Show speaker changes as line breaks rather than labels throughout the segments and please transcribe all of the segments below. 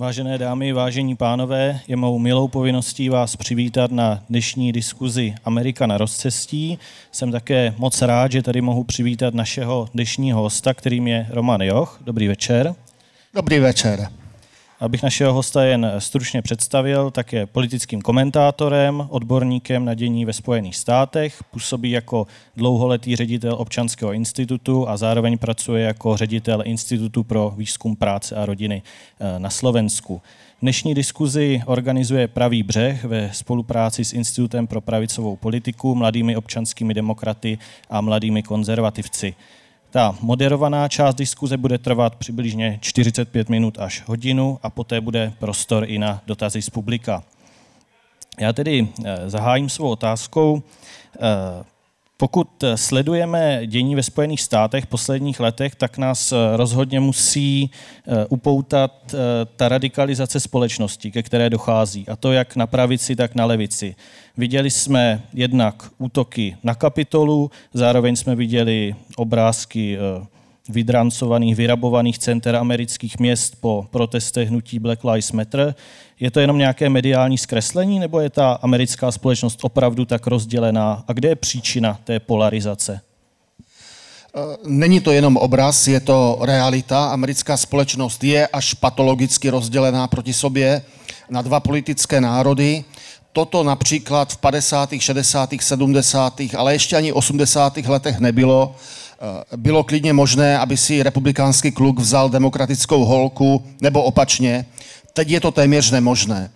Vážené dámy, vážení pánové, je mou milou povinností vás přivítat na dnešní diskuzi Amerika na rozcestí. Jsem také moc rád, že tady mohu přivítat našeho dnešního hosta, kterým je Roman Joch. Dobrý večer.
Dobrý večer.
Abych našeho hosta jen stručně představil, tak je politickým komentátorem, odborníkem na dění ve Spojených státech, působí jako dlouholetý ředitel občanského institutu a zároveň pracuje jako ředitel Institutu pro výzkum práce a rodiny eh, na Slovensku. Dnešní diskuzi organizuje Pravý břeh ve spolupráci s Institutem pro pravicovou politiku, mladými občanskými demokraty a mladými konzervativci. Ta moderovaná část diskuze bude trvat přibližně 45 minut až hodinu a poté bude prostor i na dotazy z publika. Já tedy eh, zahájím svou otázkou. Eh, pokud sledujeme dění ve Spojených státech v posledních letech, tak nás eh, rozhodně musí upoutat ta radikalizace společnosti, ke které dochází. A to jak na pravici, tak na levici. Viděli jsme jednak útoky na kapitolu, zároveň jsme viděli obrázky eh, vydrancovaných, vyrabovaných center amerických měst po protestech hnutí Black Lives Matter. Je to jenom nějaké mediální zkreslení, nebo je ta americká společnost opravdu tak rozdělená? A kde je příčina té polarizace?
Eh, není to jenom obraz, je to realita. Americká společnost je až patologicky rozdělená proti sobě na dva politické národy toto například v 50., 60., 70., ale ještě ani 80. letech nebylo. Eh, bylo klidně možné, aby si republikánský kluk vzal demokratickou holku, nebo opačně. Teď je to téměř nemožné.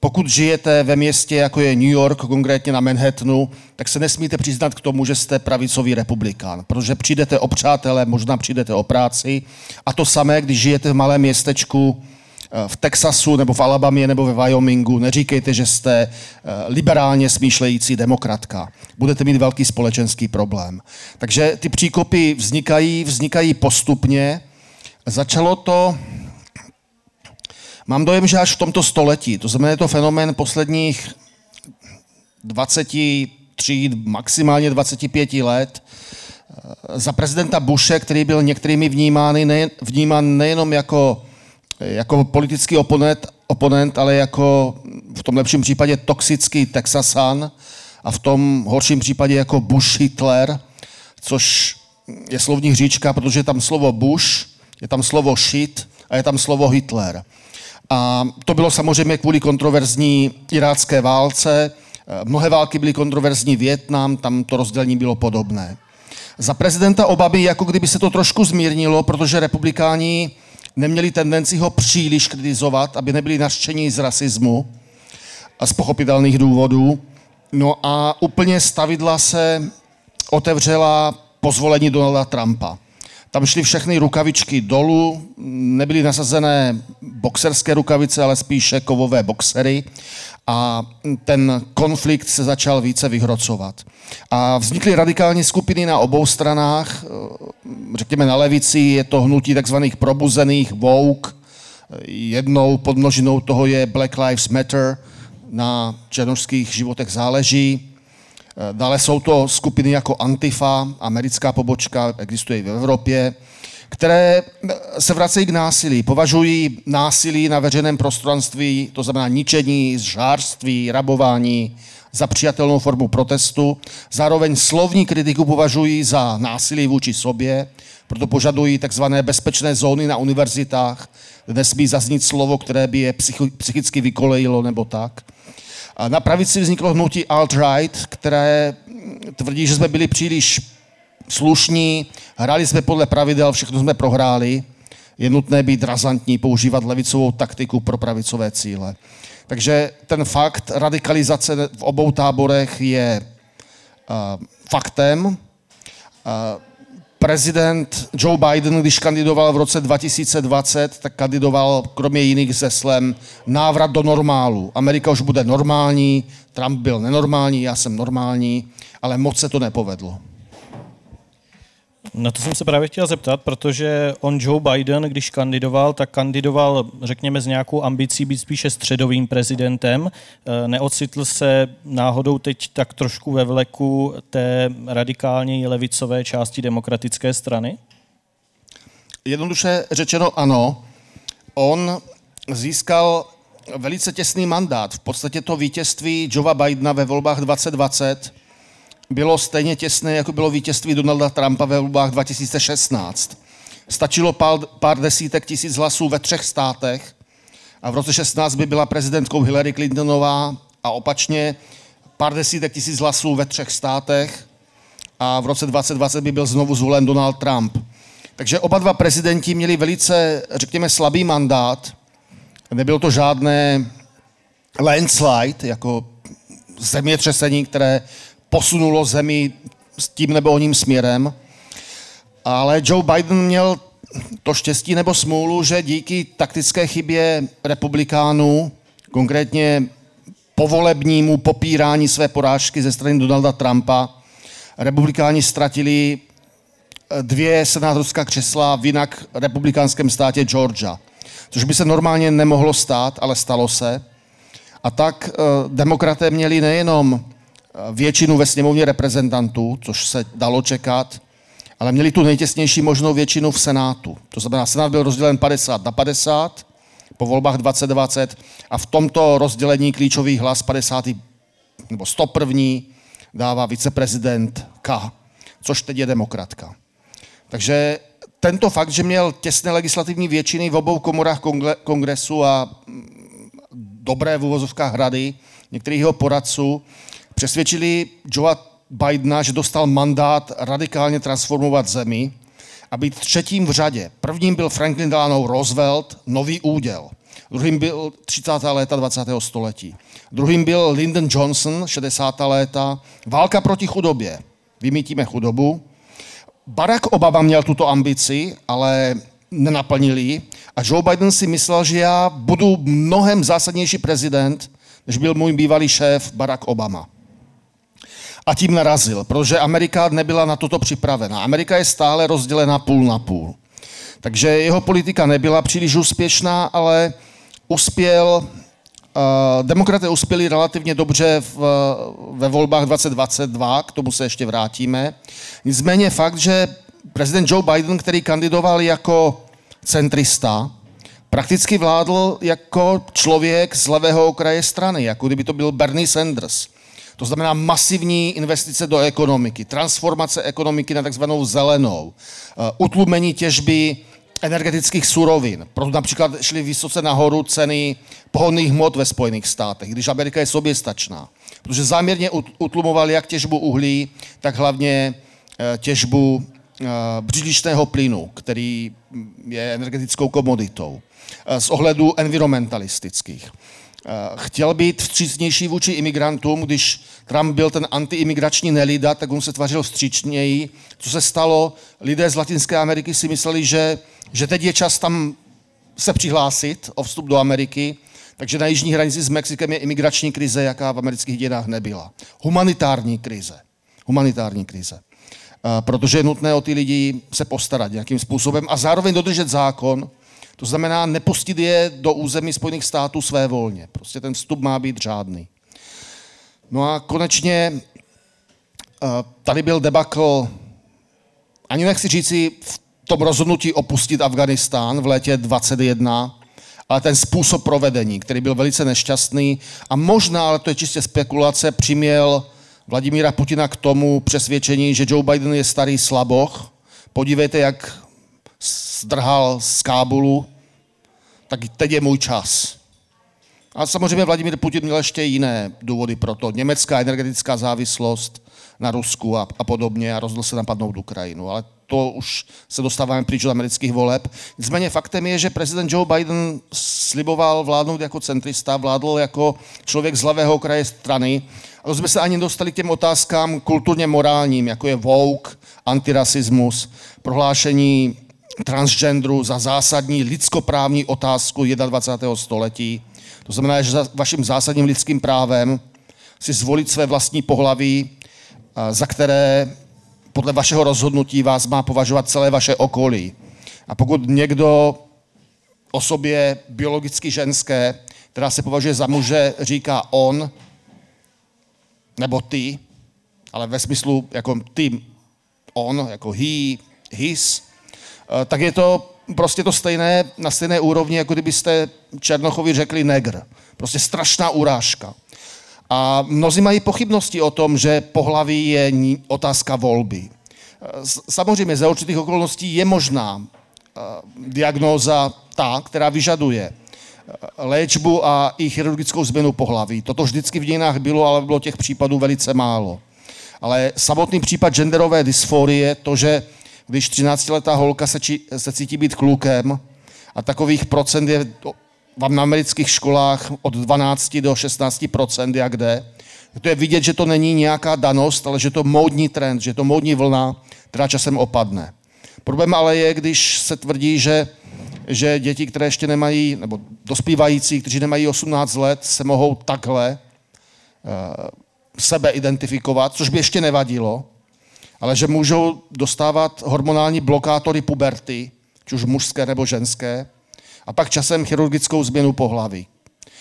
Pokud žijete ve městě, jako je New York, konkrétně na Manhattanu, tak se nesmíte přiznat k tomu, že jste pravicový republikán, protože přijdete o přátelé, možná přijdete o práci. A to samé, když žijete v malém městečku, v Texasu nebo v Alabamě nebo ve Wyomingu, neříkejte, že jste eh, liberálně smýšlející demokratka. Budete mít velký společenský problém. Takže ty příkopy vznikají, vznikají postupně. Začalo to, mám dojem, že až v tomto století, to znamená, je to fenomén posledních 23, maximálně 25 let, eh, za prezidenta Bushe, který byl některými vnímány, ne, vnímán nejenom jako jako politický oponent, oponent, ale jako v tom lepším případě toxický Texasan a v tom horším případě jako Bush Hitler, což je slovní hříčka, protože je tam slovo Bush, je tam slovo shit a je tam slovo Hitler. A to bylo samozřejmě kvůli kontroverzní irácké válce. Mnohé války byly kontroverzní, Větnam, tam to rozdělení bylo podobné. Za prezidenta Obamy jako kdyby se to trošku zmírnilo, protože republikáni neměli tendenci ho příliš kritizovat, aby nebyli naštění z rasismu a z pochopitelných důvodů. No a úplně stavidla se otevřela pozvolení Donalda Trumpa. Tam šly všechny rukavičky dolů, nebyly nasazené boxerské rukavice, ale spíše kovové boxery a ten konflikt se začal více vyhrocovat. A vznikly radikální skupiny na obou stranách, řekněme na levici je to hnutí takzvaných probuzených woke, jednou podmnožinou toho je Black Lives Matter, na černožských životech záleží. Dále jsou to skupiny jako Antifa, americká pobočka, existuje i v Evropě, které se vracejí k násilí. Považují násilí na veřejném prostranství, to znamená ničení, žárství, rabování, za přijatelnou formu protestu. Zároveň slovní kritiku považují za násilí vůči sobě, proto požadují takzvané bezpečné zóny na univerzitách, nesmí zaznít slovo, které by je psychicky vykolejilo nebo tak. A na pravici vzniklo hnutí alt-right, které tvrdí, že jsme byli příliš slušní, hráli jsme podle pravidel, všechno jsme prohráli. Je nutné být razantní, používat levicovou taktiku pro pravicové cíle. Takže ten fakt radikalizace v obou táborech je uh, faktem. Uh, prezident Joe Biden, když kandidoval v roce 2020, tak kandidoval kromě jiných se slem návrat do normálu. Amerika už bude normální, Trump byl nenormální, já jsem normální, ale moc se to nepovedlo.
Na to jsem se právě chtěl zeptat, protože on Joe Biden, když kandidoval, tak kandidoval, řekněme, s nějakou ambicí být spíše středovým prezidentem. Eh, neocitl se náhodou teď tak trošku ve vleku té radikálně levicové části demokratické strany?
Jednoduše řečeno ano. On získal velice těsný mandát. V podstatě to vítězství Joea Bidena ve volbách 2020 bylo stejně těsné, jako bylo vítězství Donalda Trumpa ve volbách 2016. Stačilo pár, pár desítek tisíc hlasů ve třech státech a v roce 16 by byla prezidentkou Hillary Clintonová a opačně pár desítek tisíc hlasů ve třech státech a v roce 2020 by byl znovu zvolen Donald Trump. Takže oba dva prezidenti měli velice, řekněme, slabý mandát. Nebylo to žádné landslide, jako zemětřesení, které posunulo zemi s tím nebo oním směrem. Ale Joe Biden měl to štěstí nebo smůlu, že díky taktické chybě republikánů, konkrétně povolebnímu popírání své porážky ze strany Donalda Trumpa, republikáni ztratili eh, dvě senátorská křesla v jinak republikánském státě Georgia. Což by se normálně nemohlo stát, ale stalo se. A tak eh, demokraté měli nejenom většinu ve sněmovně reprezentantů, což se dalo čekat, ale měli tu nejtěsnější možnou většinu v Senátu. To znamená, Senát byl rozdělen 50 na 50 po volbách 2020 a v tomto rozdělení klíčový hlas 50. nebo 101. dává viceprezident K, což teď je demokratka. Takže tento fakt, že měl těsné legislativní většiny v obou komorách kongresu a mm, dobré v uvozovkách hrady některých jeho poradců, přesvědčili Joea Bidena, že dostal mandát radikálně transformovat zemi a být třetím v řadě. Prvním byl Franklin Delano Roosevelt, nový úděl. Druhým byl 30. léta 20. století. Druhým byl Lyndon Johnson, 60. léta, válka proti chudobě. Vymítíme chudobu. Barack Obama měl tuto ambici, ale nenaplnil ji. A Joe Biden si myslel, že já budu mnohem zásadnější prezident, než byl můj bývalý šéf Barack Obama a tím narazil, protože Amerika nebyla na toto připravena. Amerika je stále rozdělena půl na půl. Takže jeho politika nebyla příliš úspěšná, ale uspěl, uh, demokraté uspěli relativně dobře v, ve volbách 2022, k tomu se ještě vrátíme. Nicméně fakt, že prezident Joe Biden, který kandidoval jako centrista, prakticky vládl jako člověk z levého okraje strany, jako kdyby to byl Bernie Sanders. To znamená masivní investice do ekonomiky, transformace ekonomiky na takzvanou zelenou, eh, utlumení těžby energetických surovin. Proto například šly vysoce nahoru ceny pohonných hmot ve Spojených státech, když Amerika je soběstačná. Protože záměrně utlumovali jak těžbu uhlí, tak hlavně eh, těžbu eh, břidličného plynu, který je energetickou komoditou. Z ohledu environmentalistických. Eh, chtěl být vstřícnější vůči imigrantům, když Trump byl ten antiimigrační nelida, tak on se tvařil vstřícněji. Co se stalo? Lidé z Latinské Ameriky si mysleli, že, že teď je čas tam se přihlásit o vstup do Ameriky, takže na jižní hranici s Mexikem je imigrační krize, jaká v amerických dějinách nebyla. Humanitární krize. Humanitární krize. Eh, protože je nutné o ty lidi se postarat nějakým způsobem a zároveň dodržet zákon, to znamená nepustit je do území Spojených států své volně. Prostě ten vstup má být řádný. No a konečně eh, tady byl debakl, ani nechci říci v tom rozhodnutí opustit Afganistán v létě 21, ale ten způsob provedení, který byl velice nešťastný a možná, ale to je čistě spekulace, přiměl Vladimíra Putina k tomu přesvědčení, že Joe Biden je starý slaboch. Podívejte, jak zdrhal z Kábulu, tak teď je můj čas. A samozřejmě Vladimír Putin měl ještě jiné důvody pro to. Německá energetická závislost na Rusku a, a podobně a rozhodl se napadnout Ukrajinu. Ale to už se dostáváme pryč od amerických voleb. Nicméně faktem je, že prezident Joe Biden sliboval vládnout jako centrista, vládl jako člověk z levého kraje strany. A to jsme se ani dostali k těm otázkám kulturně morálním, jako je woke, antirasismus, prohlášení transgenderu za zásadní lidskoprávní otázku 21. století. To znamená, že za vaším zásadním lidským právem si zvolit své vlastní pohlaví, za které podle vašeho rozhodnutí vás má považovat celé vaše okolí. A pokud někdo o sobě biologicky ženské, která se považuje za muže, říká on nebo ty, ale ve smyslu jako ty, on, jako he, his, tak je to prostě to stejné, na stejné úrovni, jako kdybyste Černochovi řekli negr. Prostě strašná urážka. A mnozí mají pochybnosti o tom, že pohlaví je otázka volby. Samozřejmě za určitých okolností je možná eh, diagnóza ta, která vyžaduje eh, léčbu a i chirurgickou změnu pohlaví. Toto vždycky v dějinách bylo, ale bylo těch případů velice málo. Ale samotný případ genderové dysforie, to, že když 13-letá holka se, či, se cítí být klukem a takových procent je na amerických školách od 12 do 16% jak jde, to je vidět, že to není nějaká danost, ale že to módní trend, že to módní vlna, která časem opadne. Problém ale je, když se tvrdí, že, že děti, které ještě nemají, nebo dospívající, kteří nemají 18 let, se mohou takhle uh, sebe identifikovat, což by ještě nevadilo, ale že můžou dostávat hormonální blokátory puberty, či už mužské nebo ženské, a pak časem chirurgickou změnu pohlaví,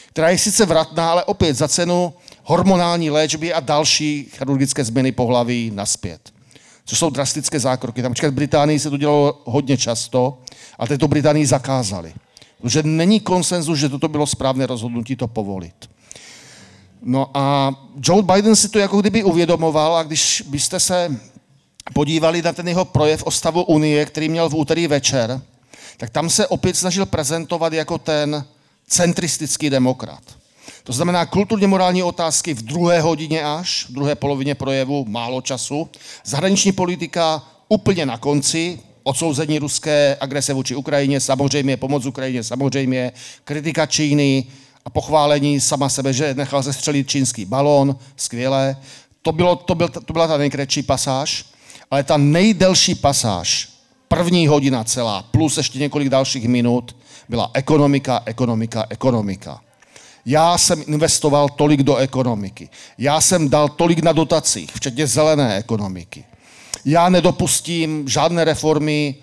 která je sice vratná, ale opět za cenu hormonální léčby a další chirurgické změny pohlaví naspět. Což jsou drastické zákroky. Tam v Británii se to dělalo hodně často, ale teď to Británii zakázali. Protože není konsenzus, že toto bylo správné rozhodnutí to povolit. No a Joe Biden si to jako kdyby uvědomoval a když byste se podívali na ten jeho projev o stavu Unie, který měl v úterý večer, tak tam se opět snažil prezentovat jako ten centristický demokrat. To znamená kulturně morální otázky v druhé hodině až, v druhé polovině projevu, málo času. Zahraniční politika úplně na konci, odsouzení ruské agrese vůči Ukrajině, samozřejmě pomoc Ukrajině, samozřejmě kritika Číny a pochválení sama sebe, že nechal zestřelit čínský balón, skvělé. To, bylo, to, byl, to byla ta nejkratší pasáž, ale ta nejdelší pasáž, první hodina celá, plus ještě několik dalších minut, byla ekonomika, ekonomika, ekonomika. Já jsem investoval tolik do ekonomiky. Já jsem dal tolik na dotacích, včetně zelené ekonomiky. Já nedopustím žádné reformy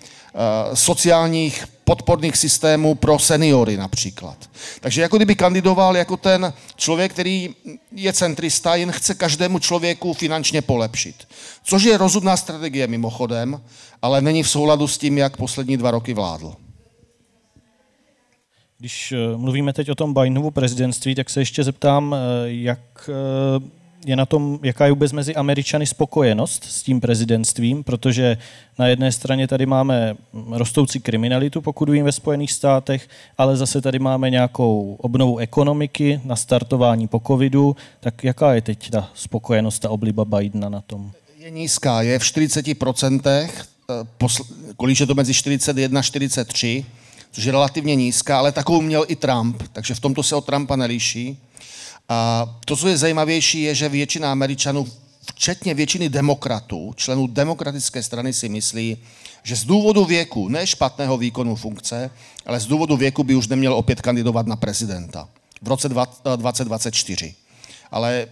sociálních podporných systémů pro seniory například. Takže jako kdyby kandidoval jako ten člověk, který je centrista, jen chce každému člověku finančně polepšit. Což je rozumná strategie mimochodem, ale není v souladu s tím, jak poslední dva roky vládl.
Když eh, mluvíme teď o tom Bidenovu prezidentství, tak se ještě zeptám, eh, jak eh, je na tom, jaká je vůbec mezi Američany spokojenost s tím prezidentstvím, protože na jedné straně tady máme rostoucí kriminalitu, pokud vím, ve Spojených státech, ale zase tady máme nějakou obnovu ekonomiky, nastartování po covidu, tak jaká je teď ta spokojenost, ta obliba Bidena na tom?
Je nízká, je v 40%, kolíž je to mezi 41 a 43, což je relativně nízká, ale takovou měl i Trump, takže v tomto se od Trumpa nelíší. A to, co je zajímavější, je, že většina Američanů, včetně většiny demokratů, členů demokratické strany si myslí, že z důvodu věku, ne špatného výkonu funkce, ale z důvodu věku by už neměl opět kandidovat na prezidenta v roce 2024. Ale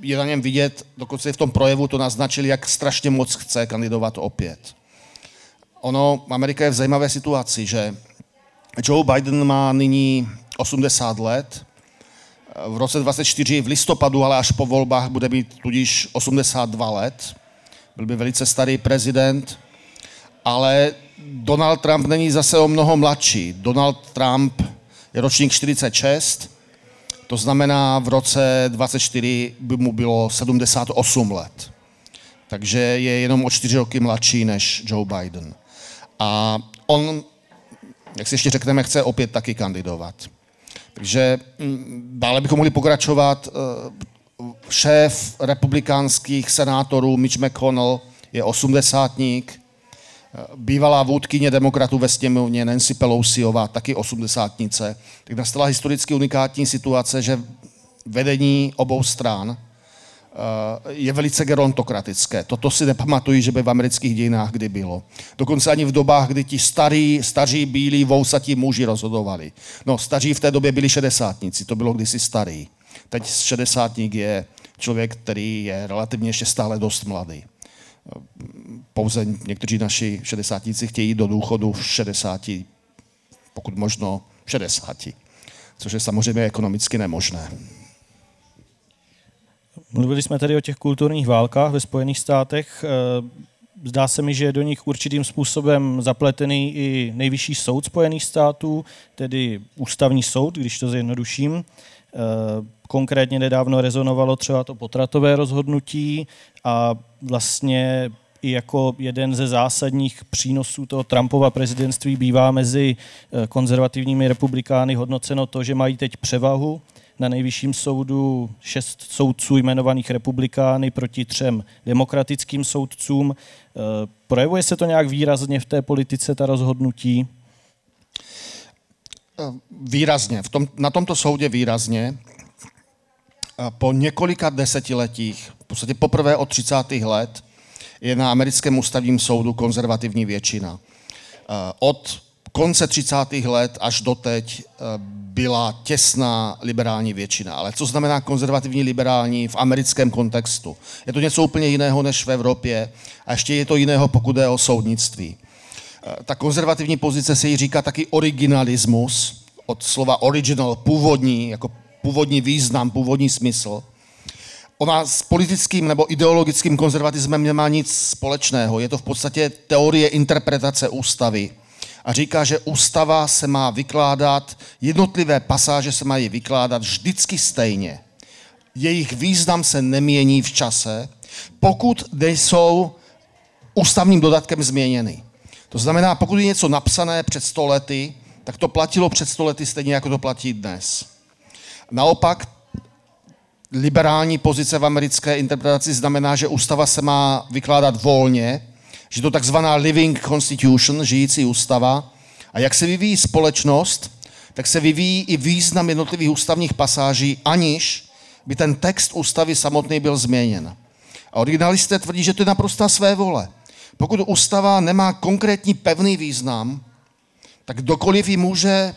je na něm vidět, dokonce v tom projevu to naznačili, jak strašně moc chce kandidovat opět. Ono, Amerika je v zajímavé situaci, že Joe Biden má nyní 80 let, v roce 24 v listopadu, ale až po volbách bude mít tudíž 82 let. Byl by velice starý prezident, ale Donald Trump není zase o mnoho mladší. Donald Trump je ročník 46, to znamená v roce 24 by mu bylo 78 let. Takže je jenom o čtyři roky mladší než Joe Biden. A on, jak si ještě řekneme, chce opět taky kandidovat. Takže mm, dále bychom mohli pokračovat. Eh, šéf republikánských senátorů Mitch McConnell je osmdesátník. Eh, bývalá vůdkyně demokratů ve sněmovně Nancy Pelosiová, taky osmdesátnice. Tak nastala historicky unikátní situace, že vedení obou stran je velice gerontokratické. Toto si nepamatuji, že by v amerických dějinách kdy bylo. Dokonce ani v dobách, kdy ti starí, staří, bílí, vousatí muži rozhodovali. No, staří v té době byli šedesátníci, to bylo kdysi starý. Teď šedesátník je člověk, který je relativně ještě stále dost mladý. Eh, pouze někteří naši šedesátníci chtějí do důchodu v 60, pokud možno 60, což je samozřejmě ekonomicky nemožné.
Mluvili jsme tady o těch kulturních válkách ve Spojených státech. Eh, zdá se mi, že je do nich určitým způsobem zapletený i nejvyšší soud Spojených států, tedy ústavní soud, když to zjednoduším. Konkrétně nedávno rezonovalo třeba to potratové rozhodnutí a vlastně i jako jeden ze zásadních přínosů toho Trumpova prezidentství bývá mezi eh, konzervativními republikány hodnoceno to, že mají teď převahu na nejvyšším soudu šest soudců jmenovaných republikány proti třem demokratickým soudcům. Eh, projevuje se to nějak výrazně v té politice, ta rozhodnutí?
Eh, výrazně. V tom, na tomto soudě výrazně. Po několika desetiletích, v podstatě poprvé od 30. let, je na americkém ústavním soudu konzervativní většina. Od konce 30. let až doteď byla těsná liberální většina. Ale co znamená konzervativní liberální v americkém kontextu? Je to něco úplně jiného než v Evropě a ještě je to jiného, pokud je o soudnictví. Eh, ta konzervativní pozice se jí říká taky originalismus, od slova original, původní, jako původní význam, původní smysl. Ona s politickým nebo ideologickým konzervatismem nemá nic společného. Je to v podstatě teorie interpretace ústavy. A říká, že ústava se má vykládat, jednotlivé pasáže se mají vykládat vždycky stejně. Jejich význam se nemění v čase, pokud nejsou ústavním dodatkem změněny. To znamená, pokud je něco napsané před sto lety, tak to platilo před sto lety stejně, jako to platí dnes. Naopak, liberální pozice v americké interpretaci znamená, že ústava se má vykládat volně, že to takzvaná living constitution, žijící ústava. A jak se vyvíjí společnost, tak se vyvíjí i význam jednotlivých ústavních pasáží, aniž by ten text ústavy samotný byl změněn. A originalisté tvrdí, že to je naprosto své vole. Pokud ústava nemá konkrétní pevný význam, tak kdokoliv ji může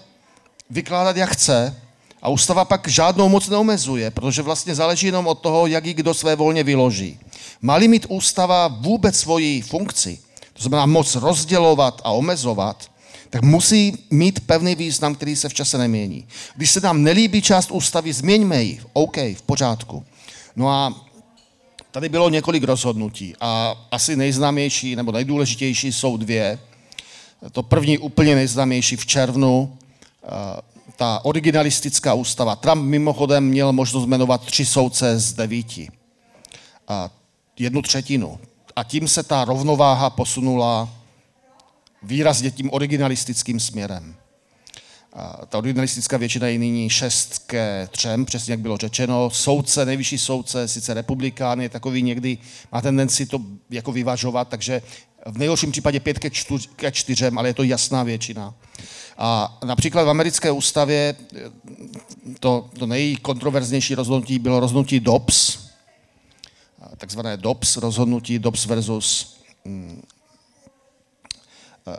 vykládat, jak chce, a ústava pak žádnou moc neomezuje, protože vlastně záleží jenom od toho, jak ji kdo své volně vyloží. Má-li mít ústava vůbec svoji funkci, to znamená moc rozdělovat a omezovat, tak musí mít pevný význam, který se v čase nemění. Když se nám nelíbí část ústavy, změňme ji. OK, v pořádku. No a tady bylo několik rozhodnutí a asi nejznámější nebo nejdůležitější jsou dvě. To první úplně nejznámější v červnu ta originalistická ústava. Trump mimochodem měl možnost jmenovat tři soudce z devíti. A jednu třetinu. A tím se ta rovnováha posunula výrazně tím originalistickým směrem. A ta originalistická většina je nyní šest ke třem, přesně jak bylo řečeno. Soudce, nejvyšší soudce, sice republikán, je takový někdy, má tendenci to jako vyvažovat, takže v nejhorším případě pět ke, čtyř, ke čtyřem, ale je to jasná většina. A například v americké ústavě to, to nejkontroverznější rozhodnutí bylo rozhodnutí Dobbs, takzvané Dobbs, rozhodnutí Dobbs versus hm,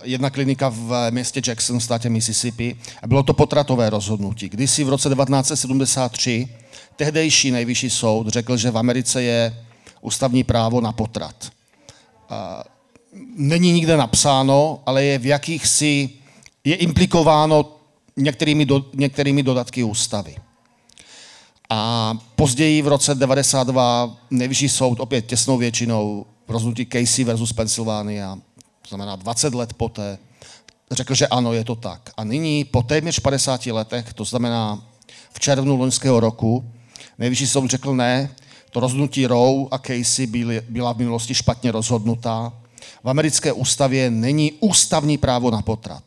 jedna klinika v městě Jackson v státě Mississippi. A bylo to potratové rozhodnutí. Kdysi v roce 1973 tehdejší nejvyšší soud řekl, že v Americe je ústavní právo na potrat. Není nikde napsáno, ale je v jakýchsi je implikováno některými, do, některými dodatky ústavy. A později v roce 92 nejvyšší soud opět těsnou většinou rozhodnutí Casey versus Pennsylvania, to znamená 20 let poté, řekl, že ano, je to tak. A nyní po téměř 50 letech, to znamená v červnu loňského roku, nejvyšší soud řekl ne, to rozhodnutí Roe a Casey byly, byla v minulosti špatně rozhodnutá. V americké ústavě není ústavní právo na potrat.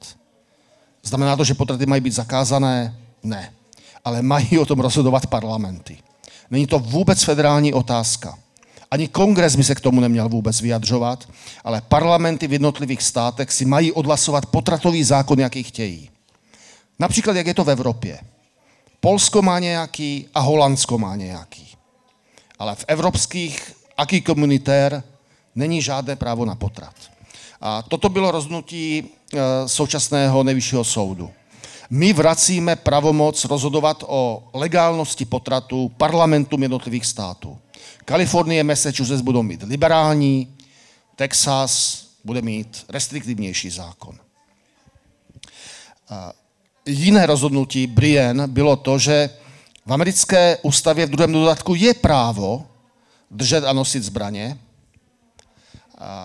Znamená to, že potraty mají být zakázané? Ne. Ale mají o tom rozhodovat parlamenty. Není to vůbec federální otázka. Ani kongres by se k tomu neměl vůbec vyjadřovat, ale parlamenty v jednotlivých státech si mají odhlasovat potratový zákon, jaký chtějí. Například, jak je to v Evropě. Polsko má nějaký a Holandsko má nějaký. Ale v evropských aký komunitér není žádné právo na potrat. A toto bylo rozhodnutí eh, současného nejvyššího soudu. My vracíme pravomoc rozhodovat o legálnosti potratu parlamentům jednotlivých států. Kalifornie, Massachusetts budou mít liberální, Texas bude mít restriktivnější zákon. Jiné rozhodnutí Brienne bylo to, že v americké ústavě v druhém dodatku je právo držet a nosit zbraně,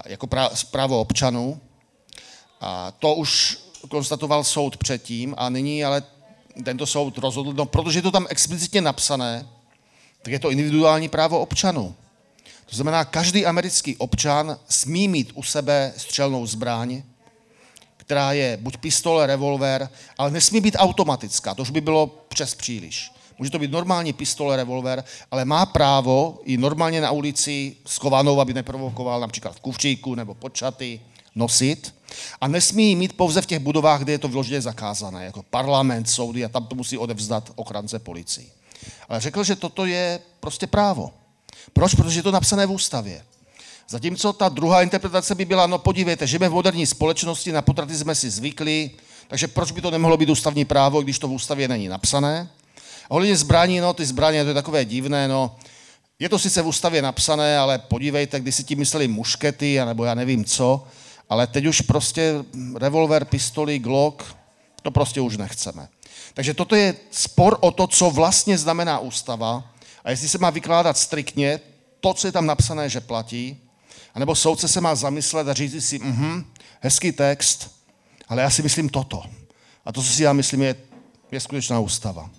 jako právo občanů. A to už konstatoval soud předtím a nyní ale tento soud rozhodl, no protože je to tam explicitně napsané, tak je to individuální právo občanů. To znamená, každý americký občan smí mít u sebe střelnou zbraň, která je buď pistole, revolver, ale nesmí být automatická, to už by bylo přes příliš. Může to být normální pistole, revolver, ale má právo i normálně na ulici schovanou, aby neprovokoval například v kufříku nebo pod čaty, nosit. A nesmí ji mít pouze v těch budovách, kde je to vyloženě zakázané, jako parlament, soudy a tam to musí odevzdat ochrance policii. Ale řekl, že toto je prostě právo. Proč? Protože je to napsané v ústavě. Zatímco ta druhá interpretace by byla, no podívejte, žijeme v moderní společnosti, na potraty jsme si zvykli, takže proč by to nemohlo být ústavní právo, když to v ústavě není napsané? A ohledně zbraní, no ty zbraně, to je takové divné, no je to sice v ústavě napsané, ale podívejte, když si tím mysleli muškety, nebo já nevím co, ale teď už prostě revolver, pistoli, glock, to prostě už nechceme. Takže toto je spor o to, co vlastně znamená ústava a jestli se má vykládat striktně to, co je tam napsané, že platí, anebo soudce se má zamyslet a říct si, mhm, hezký text, ale já si myslím toto. A to, co si já myslím, je, je skutečná ústava.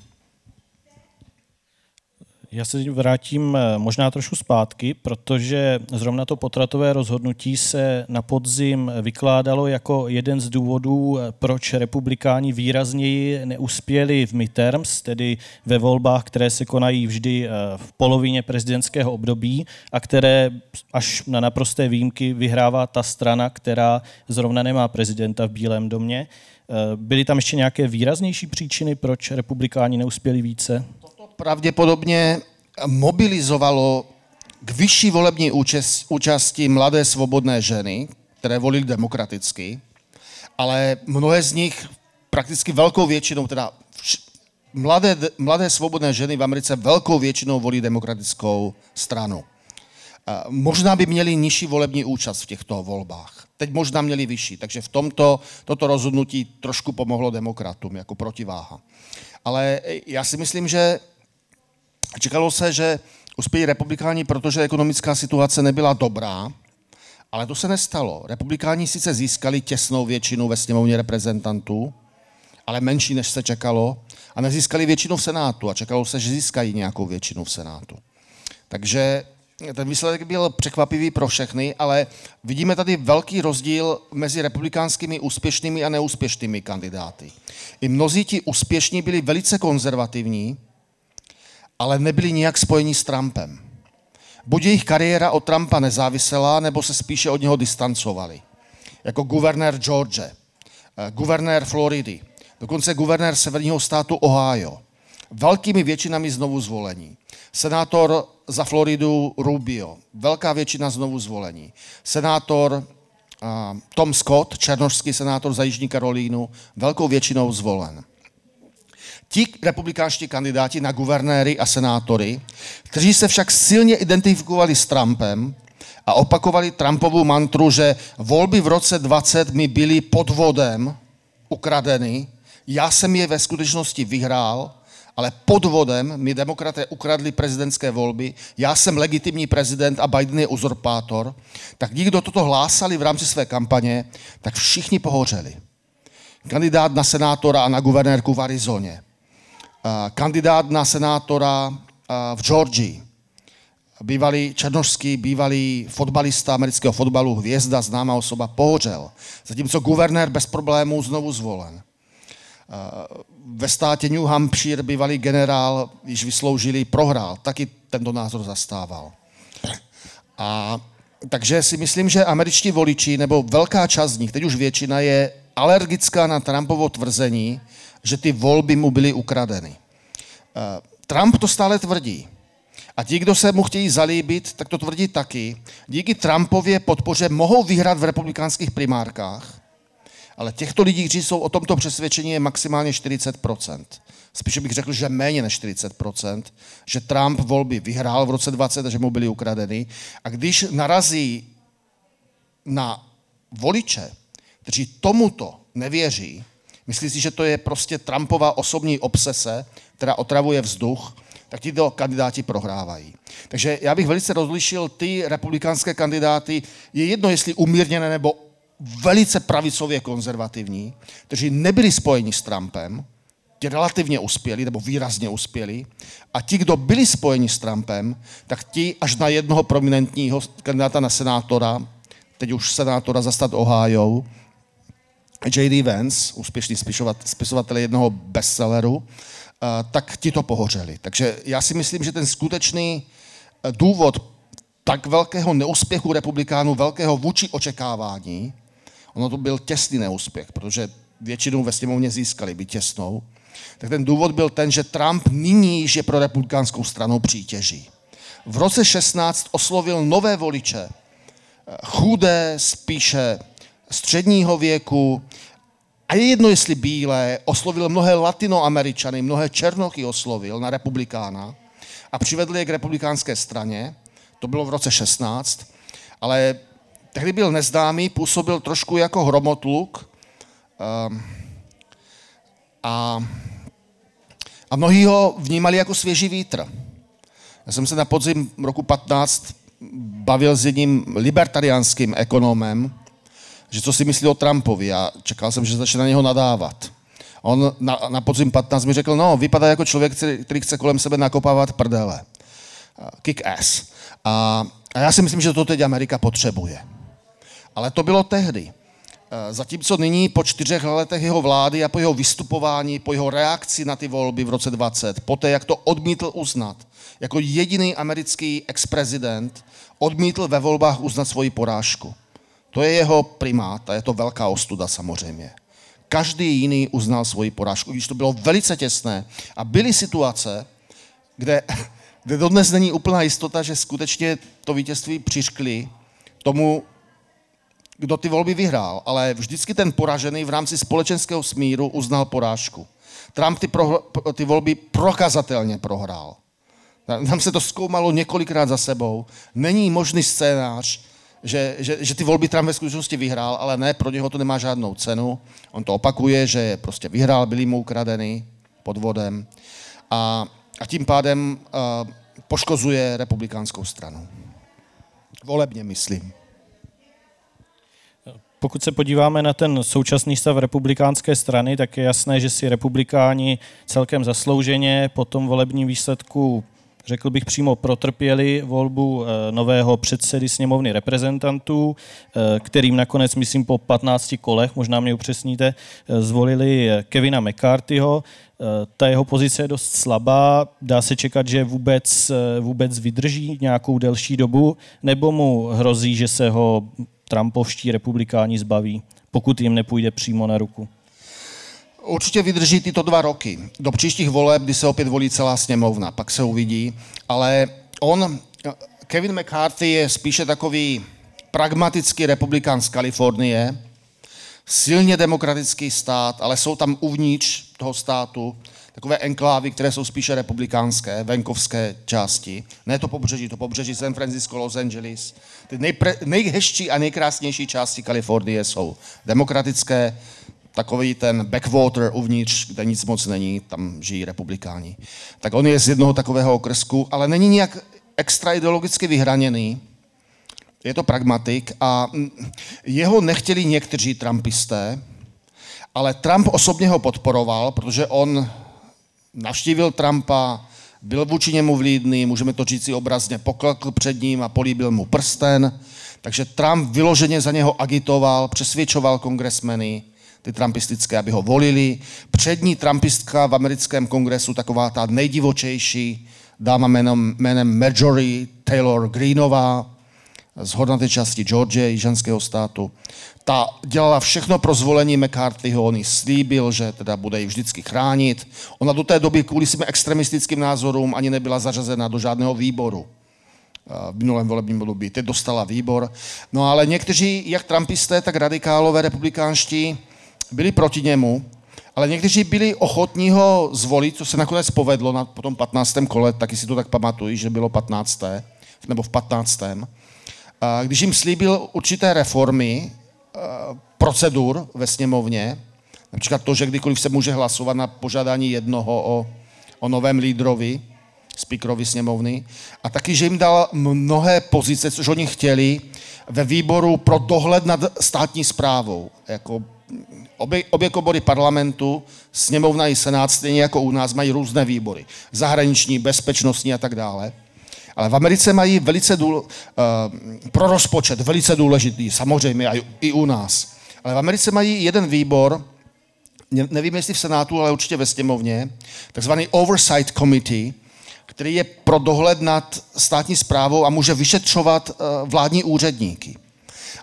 Já se vrátím eh, možná trošku zpátky, protože zrovna to potratové rozhodnutí se na podzim vykládalo jako jeden z důvodů, eh, proč republikáni výrazněji neuspěli v midterms, tedy ve volbách, které se konají vždy eh, v polovině prezidentského období a které až na naprosté výjimky vyhrává ta strana, která zrovna nemá prezidenta v Bílém domě. Byly tam ještě nějaké výraznější příčiny, proč republikáni neuspěli více?
Pravděpodobně mobilizovalo k vyšší volební účasti mladé svobodné ženy, které volily demokraticky, ale mnohé z nich prakticky velkou většinou, teda mladé, mladé svobodné ženy v Americe velkou většinou volí demokratickou stranu. Možná by měli nižší volební účast v těchto volbách. Teď možná měli vyšší, takže v tomto toto rozhodnutí trošku pomohlo demokratům jako protiváha. Ale já si myslím, že Čekalo se, že uspějí republikáni, protože ekonomická situace nebyla dobrá, ale to se nestalo. Republikáni sice získali těsnou většinu ve sněmovně reprezentantů, ale menší, než se čekalo, a nezískali většinu v Senátu a čekalo se, že získají nějakou většinu v Senátu. Takže ten výsledek byl překvapivý pro všechny, ale vidíme tady velký rozdíl mezi republikánskými úspěšnými a neúspěšnými kandidáty. I mnozí ti úspěšní byli velice konzervativní, ale nebyli nijak spojení s Trumpem. Buď jejich kariéra od Trumpa nezávisela, nebo se spíše od něho distancovali. Jako guvernér George, eh, guvernér Floridy, dokonce guvernér severního státu Ohio. Velkými většinami znovu zvolení. Senátor za Floridu Rubio, velká většina znovu zvolení. Senátor uh, Tom Scott, černožský senátor za Jižní Karolínu, velkou většinou zvolen. Ti republikánští kandidáti na guvernéry a senátory, kteří se však silně identifikovali s Trumpem a opakovali Trumpovu mantru, že volby v roce 20 mi byly podvodem ukradeny, já jsem je ve skutečnosti vyhrál, ale podvodem mi demokraté ukradli prezidentské volby, já jsem legitimní prezident a Biden je uzurpátor, tak nikdo toto hlásali v rámci své kampaně, tak všichni pohořeli. Kandidát na senátora a na guvernérku v Arizoně, kandidát na senátora v Georgii, bývalý černožský, bývalý fotbalista amerického fotbalu, hvězda, známá osoba, pohořel. Zatímco guvernér bez problémů znovu zvolen. Ve státě New Hampshire bývalý generál, již vysloužili, prohrál. Taky tento názor zastával. A takže si myslím, že američtí voliči, nebo velká část z nich, teď už většina, je alergická na Trumpovo tvrzení, že ty volby mu byly ukradeny. Eh, Trump to stále tvrdí. A ti, kdo se mu chtějí zalíbit, tak to tvrdí taky. Díky Trumpově podpoře mohou vyhrát v republikánských primárkách, ale těchto lidí, kteří jsou o tomto přesvědčení, je maximálně 40%. Spíše bych řekl, že méně než 40%, že Trump volby vyhrál v roce 20 a že mu byly ukradeny. A když narazí na voliče, kteří tomuto nevěří, Myslí si, že to je prostě Trumpova osobní obsese, která otravuje vzduch, tak tito kandidáti prohrávají. Takže já bych velice rozlišil ty republikánské kandidáty, je jedno, jestli umírněné nebo velice pravicově konzervativní, kteří nebyli spojeni s Trumpem, ti relativně uspěli, nebo výrazně uspěli, a ti, kdo byli spojeni s Trumpem, tak ti až na jednoho prominentního kandidáta na senátora, teď už senátora za stát Ohio, J.D. Vance, úspěšný spisovatel jednoho bestselleru, eh, tak ti to pohořeli. Takže já si myslím, že ten skutečný eh, důvod tak velkého neúspěchu republikánů, velkého vůči očekávání, ono to byl těsný neúspěch, protože většinou ve sněmovně získali, by těsnou, tak ten důvod byl ten, že Trump nyní již je pro republikánskou stranu přítěží. V roce 16 oslovil nové voliče, eh, chudé, spíše středního věku, a je jedno, jestli bílé, oslovil mnohé latinoameričany, mnohé černochy oslovil na republikána a přivedl je k republikánské straně. To bylo v roce 16, ale tehdy byl neznámý, působil trošku jako hromotluk um, a, a mnohí ho vnímali jako svěží vítr. Já jsem se na podzim roku 15 bavil s jedním libertariánským ekonomem, že co si myslí o Trumpovi a čekal jsem, že začne na něho nadávat. On na, na podzim 15 mi řekl, no, vypadá jako člověk, který, chce kolem sebe nakopávat prdele. Kick ass. A, a já si myslím, že to teď Amerika potřebuje. Ale to bylo tehdy. E, zatímco nyní po čtyřech letech jeho vlády a po jeho vystupování, po jeho reakci na ty volby v roce 20, poté jak to odmítl uznat, jako jediný americký ex-prezident odmítl ve volbách uznat svoji porážku. To je jeho primát a je to velká ostuda samozřejmě. Každý jiný uznal svoji porážku, když to bylo velice těsné. A byly situace, kde, kde dodnes není úplná jistota, že skutečně to vítězství přiškli tomu, kdo ty volby vyhrál, ale vždycky ten poražený v rámci společenského smíru uznal porážku. Trump ty, pro, ty volby prokazatelně prohrál. Tam se to zkoumalo několikrát za sebou. Není možný scénář, že, že, že ty volby Trump ve skutečnosti vyhrál, ale ne, pro něho to nemá žádnou cenu. On to opakuje, že prostě vyhrál, byli mu ukradeny podvodem a, a tím pádem uh, poškozuje republikánskou stranu. Volebně myslím.
Pokud se podíváme na ten současný stav republikánské strany, tak je jasné, že si republikáni celkem zaslouženě po tom volebním výsledku řekl bych přímo protrpěli volbu eh, nového předsedy sněmovny reprezentantů, eh, kterým nakonec, myslím, po 15 kolech, možná mě upřesníte, eh, zvolili Kevina McCarthyho. Ta jeho pozice je dost slabá, dá se čekat, že vůbec, vůbec vydrží nějakou delší dobu, nebo mu hrozí, že se ho Trumpovští republikáni zbaví, pokud jim nepůjde přímo na ruku?
Určitě vydrží tyto dva roky. Do příštích voleb, kdy se opět volí celá sněmovna, pak se uvidí. Ale on, Kevin McCarthy je spíše takový pragmatický republikán z Kalifornie, silně demokratický stát, ale jsou tam uvnitř toho státu takové enklávy, které jsou spíše republikánské, venkovské části. Ne to pobřeží, to pobřeží San Francisco, Los Angeles. Ty nejpre, nejhezčí a nejkrásnější části Kalifornie jsou demokratické, takový ten backwater uvnitř, kde nic moc není, tam žijí republikáni. Tak on je z jednoho takového okrsku, ale není nijak extra ideologicky vyhraněný. Je to pragmatik a jeho nechtěli někteří trumpisté, ale Trump osobně ho podporoval, protože on navštívil Trumpa, byl vůči němu vlídný, můžeme to říct si obrazně, poklekl před ním a políbil mu prsten. Takže Trump vyloženě za něho agitoval, přesvědčoval kongresmeny, ty trumpistické, aby ho volili. Přední trumpistka v americkém kongresu, taková ta nejdivočejší, dáma jménem, jménem Marjorie Taylor Greenová, z hodnaté části Georgie, jižanského státu. Ta dělala všechno pro zvolení McCarthyho, on jí slíbil, že teda bude ji vždycky chránit. Ona do té doby kvůli svým extremistickým názorům ani nebyla zařazena do žádného výboru eh, v minulém volebním období. Teď dostala výbor. No ale někteří, jak trumpisté, tak radikálové republikánští, byli proti němu, ale někteří byli ochotní ho zvolit, co se nakonec povedlo na potom 15. kole, taky si to tak pamatují, že bylo 15. nebo v 15. A když jim slíbil určité reformy, procedur ve sněmovně, například to, že kdykoliv se může hlasovat na požádání jednoho o, o novém lídrovi speakerovi sněmovny, a taky, že jim dal mnohé pozice, což oni chtěli, ve výboru pro dohled nad státní zprávou. Jako obě, obě komory parlamentu, sněmovna i senát, stejně jako u nás, mají různé výbory. Zahraniční, bezpečnostní a tak dále. Ale v Americe mají velice důl, uh, pro rozpočet velice důležitý, samozřejmě i u nás. Ale v Americe mají jeden výbor, nevím jestli v Senátu, ale určitě ve sněmovně, takzvaný Oversight Committee, který je pro dohled nad státní zprávou a může vyšetřovat uh, vládní úředníky.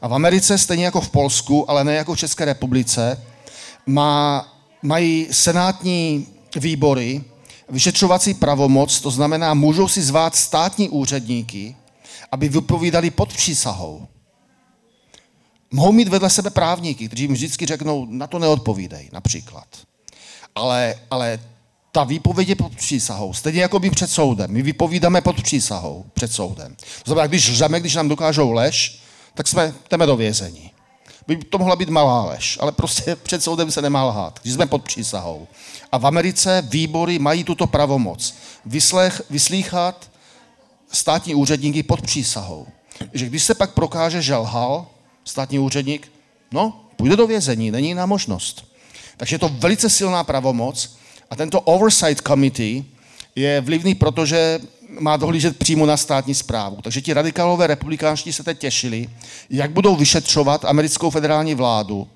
A v Americe, stejně jako v Polsku, ale ne jako v České republice, má, mají senátní výbory vyšetřovací pravomoc, to znamená, můžou si zvát státní úředníky, aby vypovídali pod přísahou. Mohou mít vedle sebe právníky, kteří jim vždycky řeknou, na to neodpovídej, například. Ale, ale ta výpověď je pod přísahou. Stejně jako by před soudem. My vypovídáme pod přísahou před soudem. To znamená, když řeme, když nám dokážou lež, tak jsme, jdeme do vězení. By to mohla být malá lež, ale prostě před soudem se nemá lhát, když jsme pod přísahou. A v Americe výbory mají tuto pravomoc. Vyslech, vyslýchat státní úředníky pod přísahou. Že když se pak prokáže, že lhal státní úředník, no, půjde do vězení, není jiná možnost. Takže je to velice silná pravomoc a tento Oversight Committee je vlivný, protože má dohlížet přímo na státní zprávu. Takže ti radikálové republikánští se teď těšili, jak budou vyšetřovat americkou federální vládu,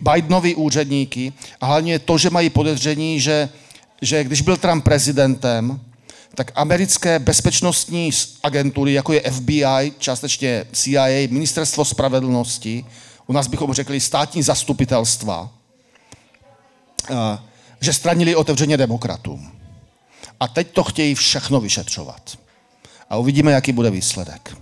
Bidenovi úředníky a hlavně to, že mají podezření, že, že když byl Trump prezidentem, tak americké bezpečnostní agentury, jako je FBI, částečně CIA, Ministerstvo spravedlnosti, u nás bychom řekli státní zastupitelstva, že stranili otevřeně demokratům. A teď to chtějí všechno vyšetřovat. A uvidíme, jaký bude výsledek.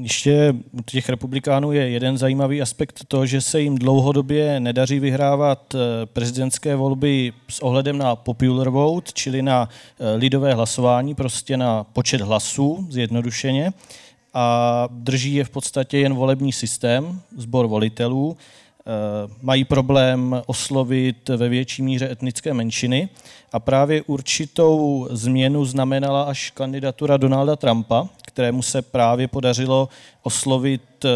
Ještě u těch republikánů je jeden zajímavý aspekt to, že se jim dlouhodobě nedaří vyhrávat eh, prezidentské volby s ohledem na popular vote, čili na eh, lidové hlasování, prostě na počet hlasů, zjednodušeně. A drží je v podstatě jen volební systém, sbor volitelů, mají problém oslovit ve větší míře etnické menšiny a právě určitou změnu znamenala až kandidatura Donalda Trumpa, kterému se právě podařilo oslovit eh,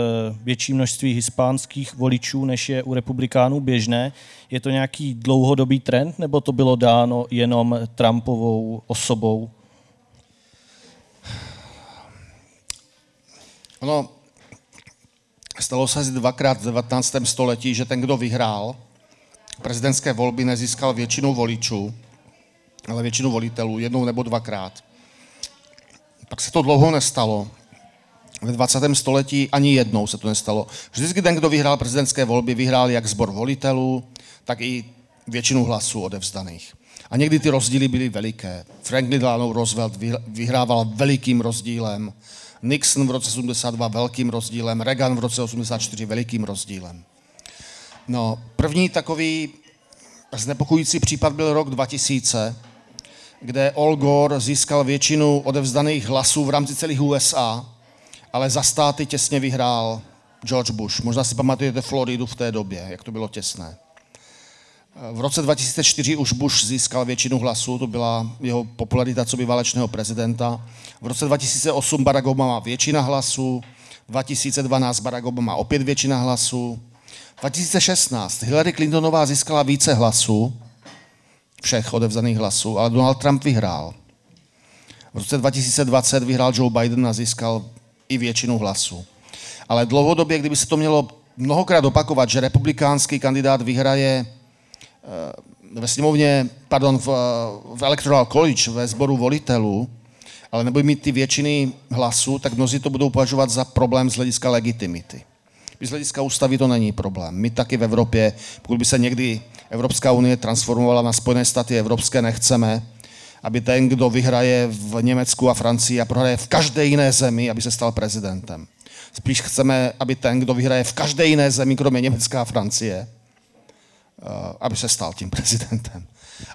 větší množství hispánských voličů, než je u republikánů běžné. Je to nějaký dlouhodobý trend, nebo to bylo dáno jenom Trumpovou osobou?
Ono, Stalo se dvakrát v 19. století, že ten, kdo vyhrál prezidentské volby, nezískal většinu voličů, ale většinu volitelů, jednou nebo dvakrát. Pak se to dlouho nestalo. Ve 20. století ani jednou se to nestalo. Vždycky ten, kdo vyhrál prezidentské volby, vyhrál jak sbor volitelů, tak i většinu hlasů odevzdaných. A někdy ty rozdíly byly veliké. Franklin Delano Roosevelt vyhrával velikým rozdílem. Nixon v roce 72 velkým rozdílem, Reagan v roce 84 velikým rozdílem. No, první takový znepokojící případ byl rok 2000, kde Al Gore získal většinu odevzdaných hlasů v rámci celých USA, ale za státy těsně vyhrál George Bush. Možná si pamatujete Floridu v té době, jak to bylo těsné. V roce 2004 už Bush získal většinu hlasů, to byla jeho popularita co by válečného prezidenta. V roce 2008 Barack Obama většina hlasů, 2012 Barack Obama opět většina hlasů. 2016 Hillary Clintonová získala více hlasů, všech odevzaných hlasů, ale Donald Trump vyhrál. V roce 2020 vyhrál Joe Biden a získal i většinu hlasů. Ale dlouhodobě, kdyby se to mělo mnohokrát opakovat, že republikánský kandidát vyhraje Eh, ve sněmovně, pardon, v, v Electoral College, ve sboru volitelů, ale nebudou mít ty většiny hlasů, tak mnozí to budou považovat za problém z hlediska legitimity. Z hlediska ústavy to není problém. My taky v Evropě, pokud by se někdy Evropská unie transformovala na Spojené státy evropské, nechceme, aby ten, kdo vyhraje v Německu a Francii a prohraje v každé jiné zemi, aby se stal prezidentem. Spíš chceme, aby ten, kdo vyhraje v každé jiné zemi, kromě Německa a Francie, Eh, aby se stal tím prezidentem.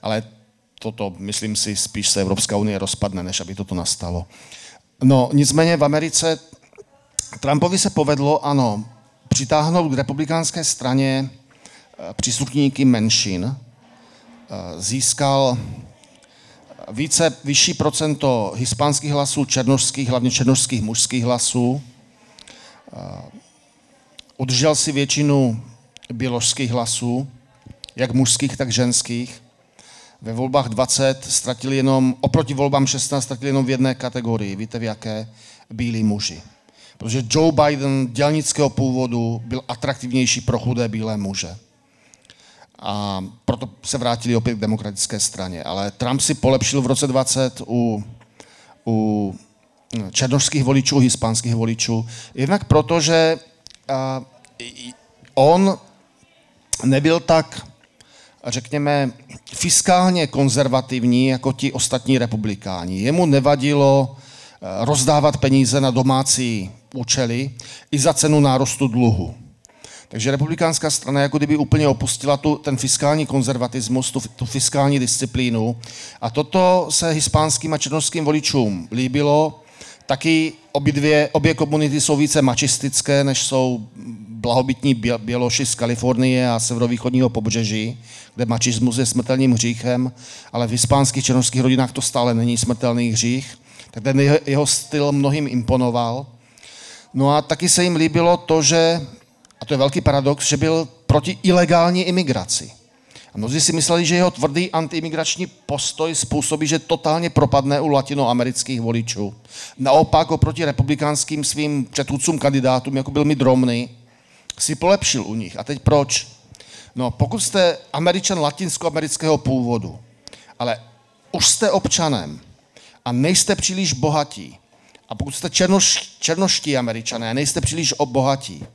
Ale toto, myslím si, spíš se Evropská unie rozpadne, než aby toto nastalo. No, nicméně v Americe Trumpovi se povedlo, ano, přitáhnout k republikánské straně eh, příslušníky menšin. Eh, získal více, vyšší procento hispánských hlasů, černožských, hlavně černožských mužských hlasů. Udržel si většinu běložských hlasů, jak mužských, tak ženských. Ve volbách 20 ztratili jenom, oproti volbám 16 ztratili jenom v jedné kategorii. Víte v jaké? Bílí muži. Protože Joe Biden dělnického původu byl atraktivnější pro chudé bílé muže. A proto se vrátili opět k demokratické straně. Ale Trump si polepšil v roce 20 u, u černožských voličů, hispánských voličů. Jednak proto, že on nebyl tak, řekněme, fiskálně konzervativní jako ti ostatní republikáni. Jemu nevadilo eh, rozdávat peníze na domácí účely i za cenu nárostu dluhu. Takže republikánská strana jako kdyby úplně opustila tu, ten fiskální konzervatismus, tu, tu fiskální disciplínu. A toto se hispánským a černovským voličům líbilo. Taky obě, dvě, obě komunity jsou více mačistické, než jsou blahobytní Běloši z Kalifornie a severovýchodního pobřeží, kde mačismus je smrtelným hříchem, ale v hispánských černovských rodinách to stále není smrtelný hřích. Tak ten jeho, styl mnohým imponoval. No a taky se jim líbilo to, že, a to je velký paradox, že byl proti ilegální imigraci. A mnozí si mysleli, že jeho tvrdý antiimigrační postoj způsobí, že totálně propadne u latinoamerických voličů. Naopak oproti republikánským svým předchůdcům kandidátům, jako byl Mitt Romney, si polepšil u nich. A teď proč? No, pokud jste američan latinskoamerického původu, ale už jste občanem a nejste příliš bohatí, a pokud jste černoš, černoští američané a nejste příliš bohatí,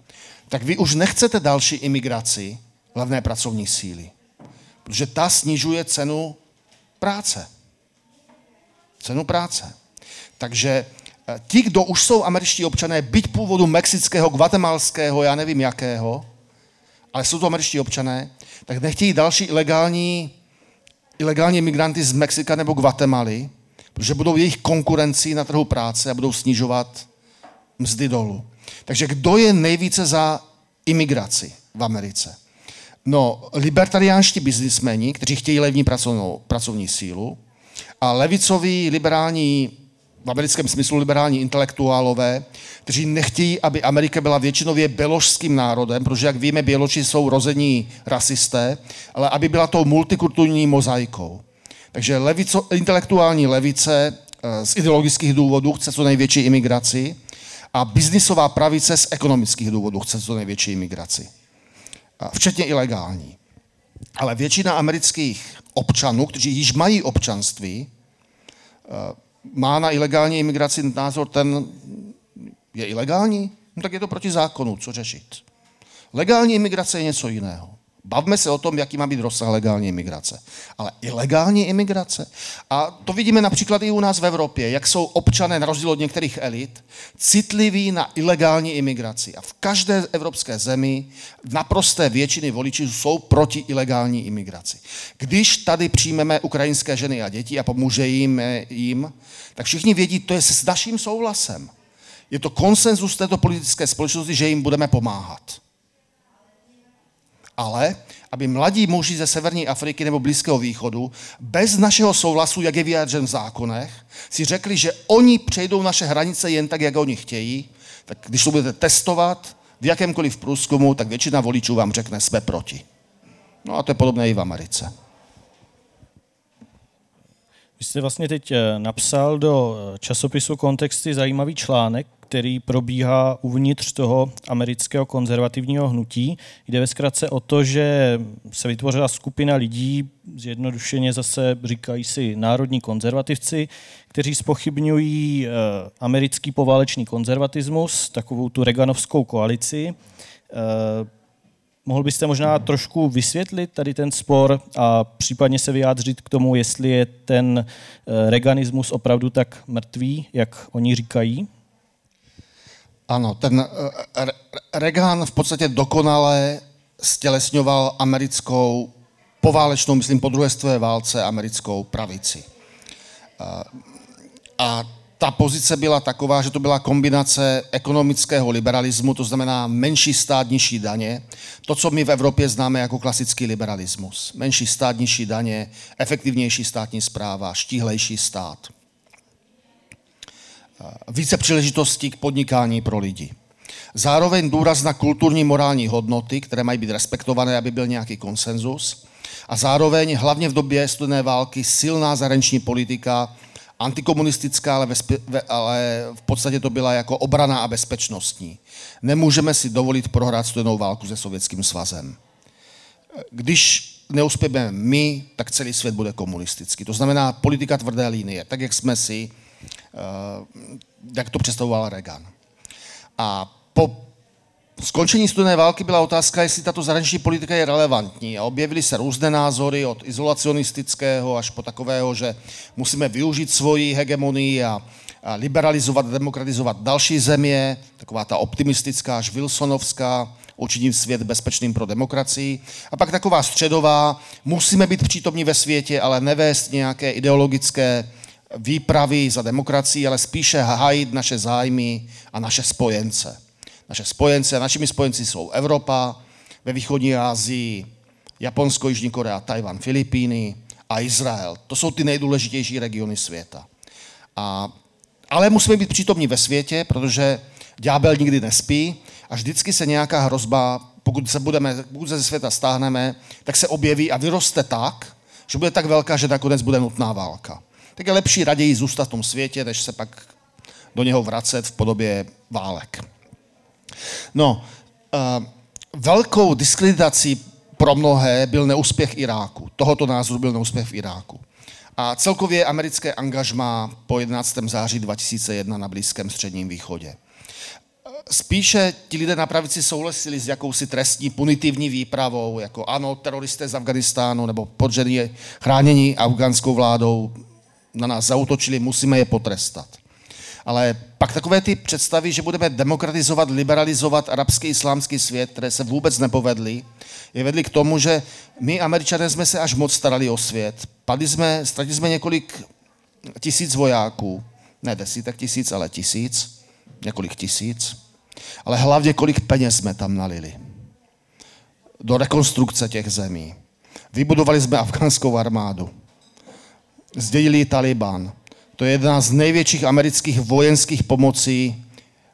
tak vy už nechcete další imigraci hlavné pracovní síly. Protože ta snižuje cenu práce. Cenu práce. Takže ti, kdo už jsou američtí občané, byť původu mexického, guatemalského, já nevím jakého, ale jsou to američtí občané, tak nechtějí další ilegální, ilegální migranty z Mexika nebo Guatemaly, protože budou jejich konkurencí na trhu práce a budou snižovat mzdy dolů. Takže kdo je nejvíce za imigraci v Americe? No, libertariánští biznismeni, kteří chtějí levní pracovní sílu, a levicoví liberální, v americkém smyslu liberální intelektuálové, kteří nechtějí, aby Amerika byla většinově běložským národem, protože, jak víme, Běloči jsou rození rasisté, ale aby byla tou multikulturní mozaikou. Takže levico, intelektuální levice eh, z ideologických důvodů chce co největší imigraci a biznisová pravice z ekonomických důvodů chce co největší imigraci. Včetně ilegální. Ale většina amerických občanů, kteří již mají občanství, eh, má na ilegální imigraci názor ten, je ilegální? No tak je to proti zákonu, co řešit. Legální imigrace je něco jiného. Bavme se o tom, jaký má být rozsah legální imigrace. Ale ilegální imigrace? A to vidíme například i u nás v Evropě, jak jsou občané, na rozdíl od některých elit, citliví na ilegální imigraci. A v každé evropské zemi naprosté většiny voličů jsou proti ilegální imigraci. Když tady přijmeme ukrajinské ženy a děti a pomůže jim, jim tak všichni vědí, to je s naším souhlasem. Je to konsenzus této politické společnosti, že jim budeme pomáhat ale aby mladí muži ze severní Afriky nebo Blízkého východu bez našeho souhlasu, jak je vyjádřen v zákonech, si řekli, že oni přejdou naše hranice jen tak, jak oni chtějí, tak když to budete testovat v jakémkoliv průzkumu, tak většina voličů vám řekne, jsme proti. No a to je podobné i v Americe.
Vy jste vlastně teď eh, napsal do eh, časopisu Kontexty zajímavý článek, který probíhá uvnitř toho amerického konzervativního hnutí. Jde ve zkratce o to, že se vytvořila skupina lidí, zjednodušeně zase říkají si národní konzervativci, kteří spochybňují eh, americký poválečný konzervatismus, takovou tu Reaganovskou koalici. Eh, mohl byste možná trošku vysvětlit tady ten spor a případně se vyjádřit k tomu, jestli je ten eh, reganismus opravdu tak mrtvý, jak oni říkají?
Ano, ten uh, Reagan v podstatě dokonale stělesňoval americkou poválečnou, myslím po druhé světové válce, americkou pravici. Uh, a ta pozice byla taková, že to byla kombinace ekonomického liberalismu, to znamená menší stát, nižší daně. To, co my v Evropě známe jako klasický liberalismus. Menší stát, nižší daně, efektivnější státní zpráva, štíhlejší stát. Více příležitostí k podnikání pro lidi. Zároveň důraz na kulturní morální hodnoty, které mají být respektované, aby byl nějaký konsenzus. A zároveň, hlavně v době studené války, silná zahraniční politika, antikomunistická, ale, ve, ale v podstatě to byla jako obrana a bezpečnostní. Nemůžeme si dovolit prohrát studenou válku se Sovětským svazem. Když neuspějeme my, tak celý svět bude komunistický. To znamená politika tvrdé linie, tak jak jsme si, jak to představoval Reagan. A po skončení studené války byla otázka, jestli tato zahraniční politika je relevantní. A objevily se různé názory od izolacionistického až po takového, že musíme využít svoji hegemonii a, a liberalizovat, demokratizovat další země, taková ta optimistická až Wilsonovská, učinit svět bezpečným pro demokracii. A pak taková středová, musíme být přítomní ve světě, ale nevést nějaké ideologické výpravy za demokracii, ale spíše hájit naše zájmy a naše spojence naše spojence. Našimi spojenci jsou Evropa, ve východní Asii, Japonsko, Jižní Korea, Tajvan, Filipíny a Izrael. To jsou ty nejdůležitější regiony světa. A, ale musíme být přítomní ve světě, protože ďábel nikdy nespí a vždycky se nějaká hrozba, pokud se, budeme, pokud se ze světa stáhneme, tak se objeví a vyroste tak, že bude tak velká, že nakonec bude nutná válka. Tak je lepší raději zůstat v tom světě, než se pak do něho vracet v podobě válek. No, uh, velkou diskreditací pro mnohé byl neúspěch Iráku. Tohoto názoru byl neúspěch v Iráku. A celkově americké angažma po 11. září 2001 na Blízkém středním východě. Spíše ti lidé na pravici souhlasili s jakousi trestní punitivní výpravou, jako ano, teroristé z Afganistánu nebo podření chránění afgánskou vládou na nás zautočili, musíme je potrestat. Ale pak takové ty představy, že budeme demokratizovat, liberalizovat arabský islámský svět, které se vůbec nepovedly, je vedly k tomu, že my, američané, jsme se až moc starali o svět. Padli jsme, ztratili jsme několik tisíc vojáků, ne desítek tisíc, ale tisíc, několik tisíc, ale hlavně kolik peněz jsme tam nalili do rekonstrukce těch zemí. Vybudovali jsme afgánskou armádu. Zdědili Taliban. To je jedna z největších amerických vojenských pomocí,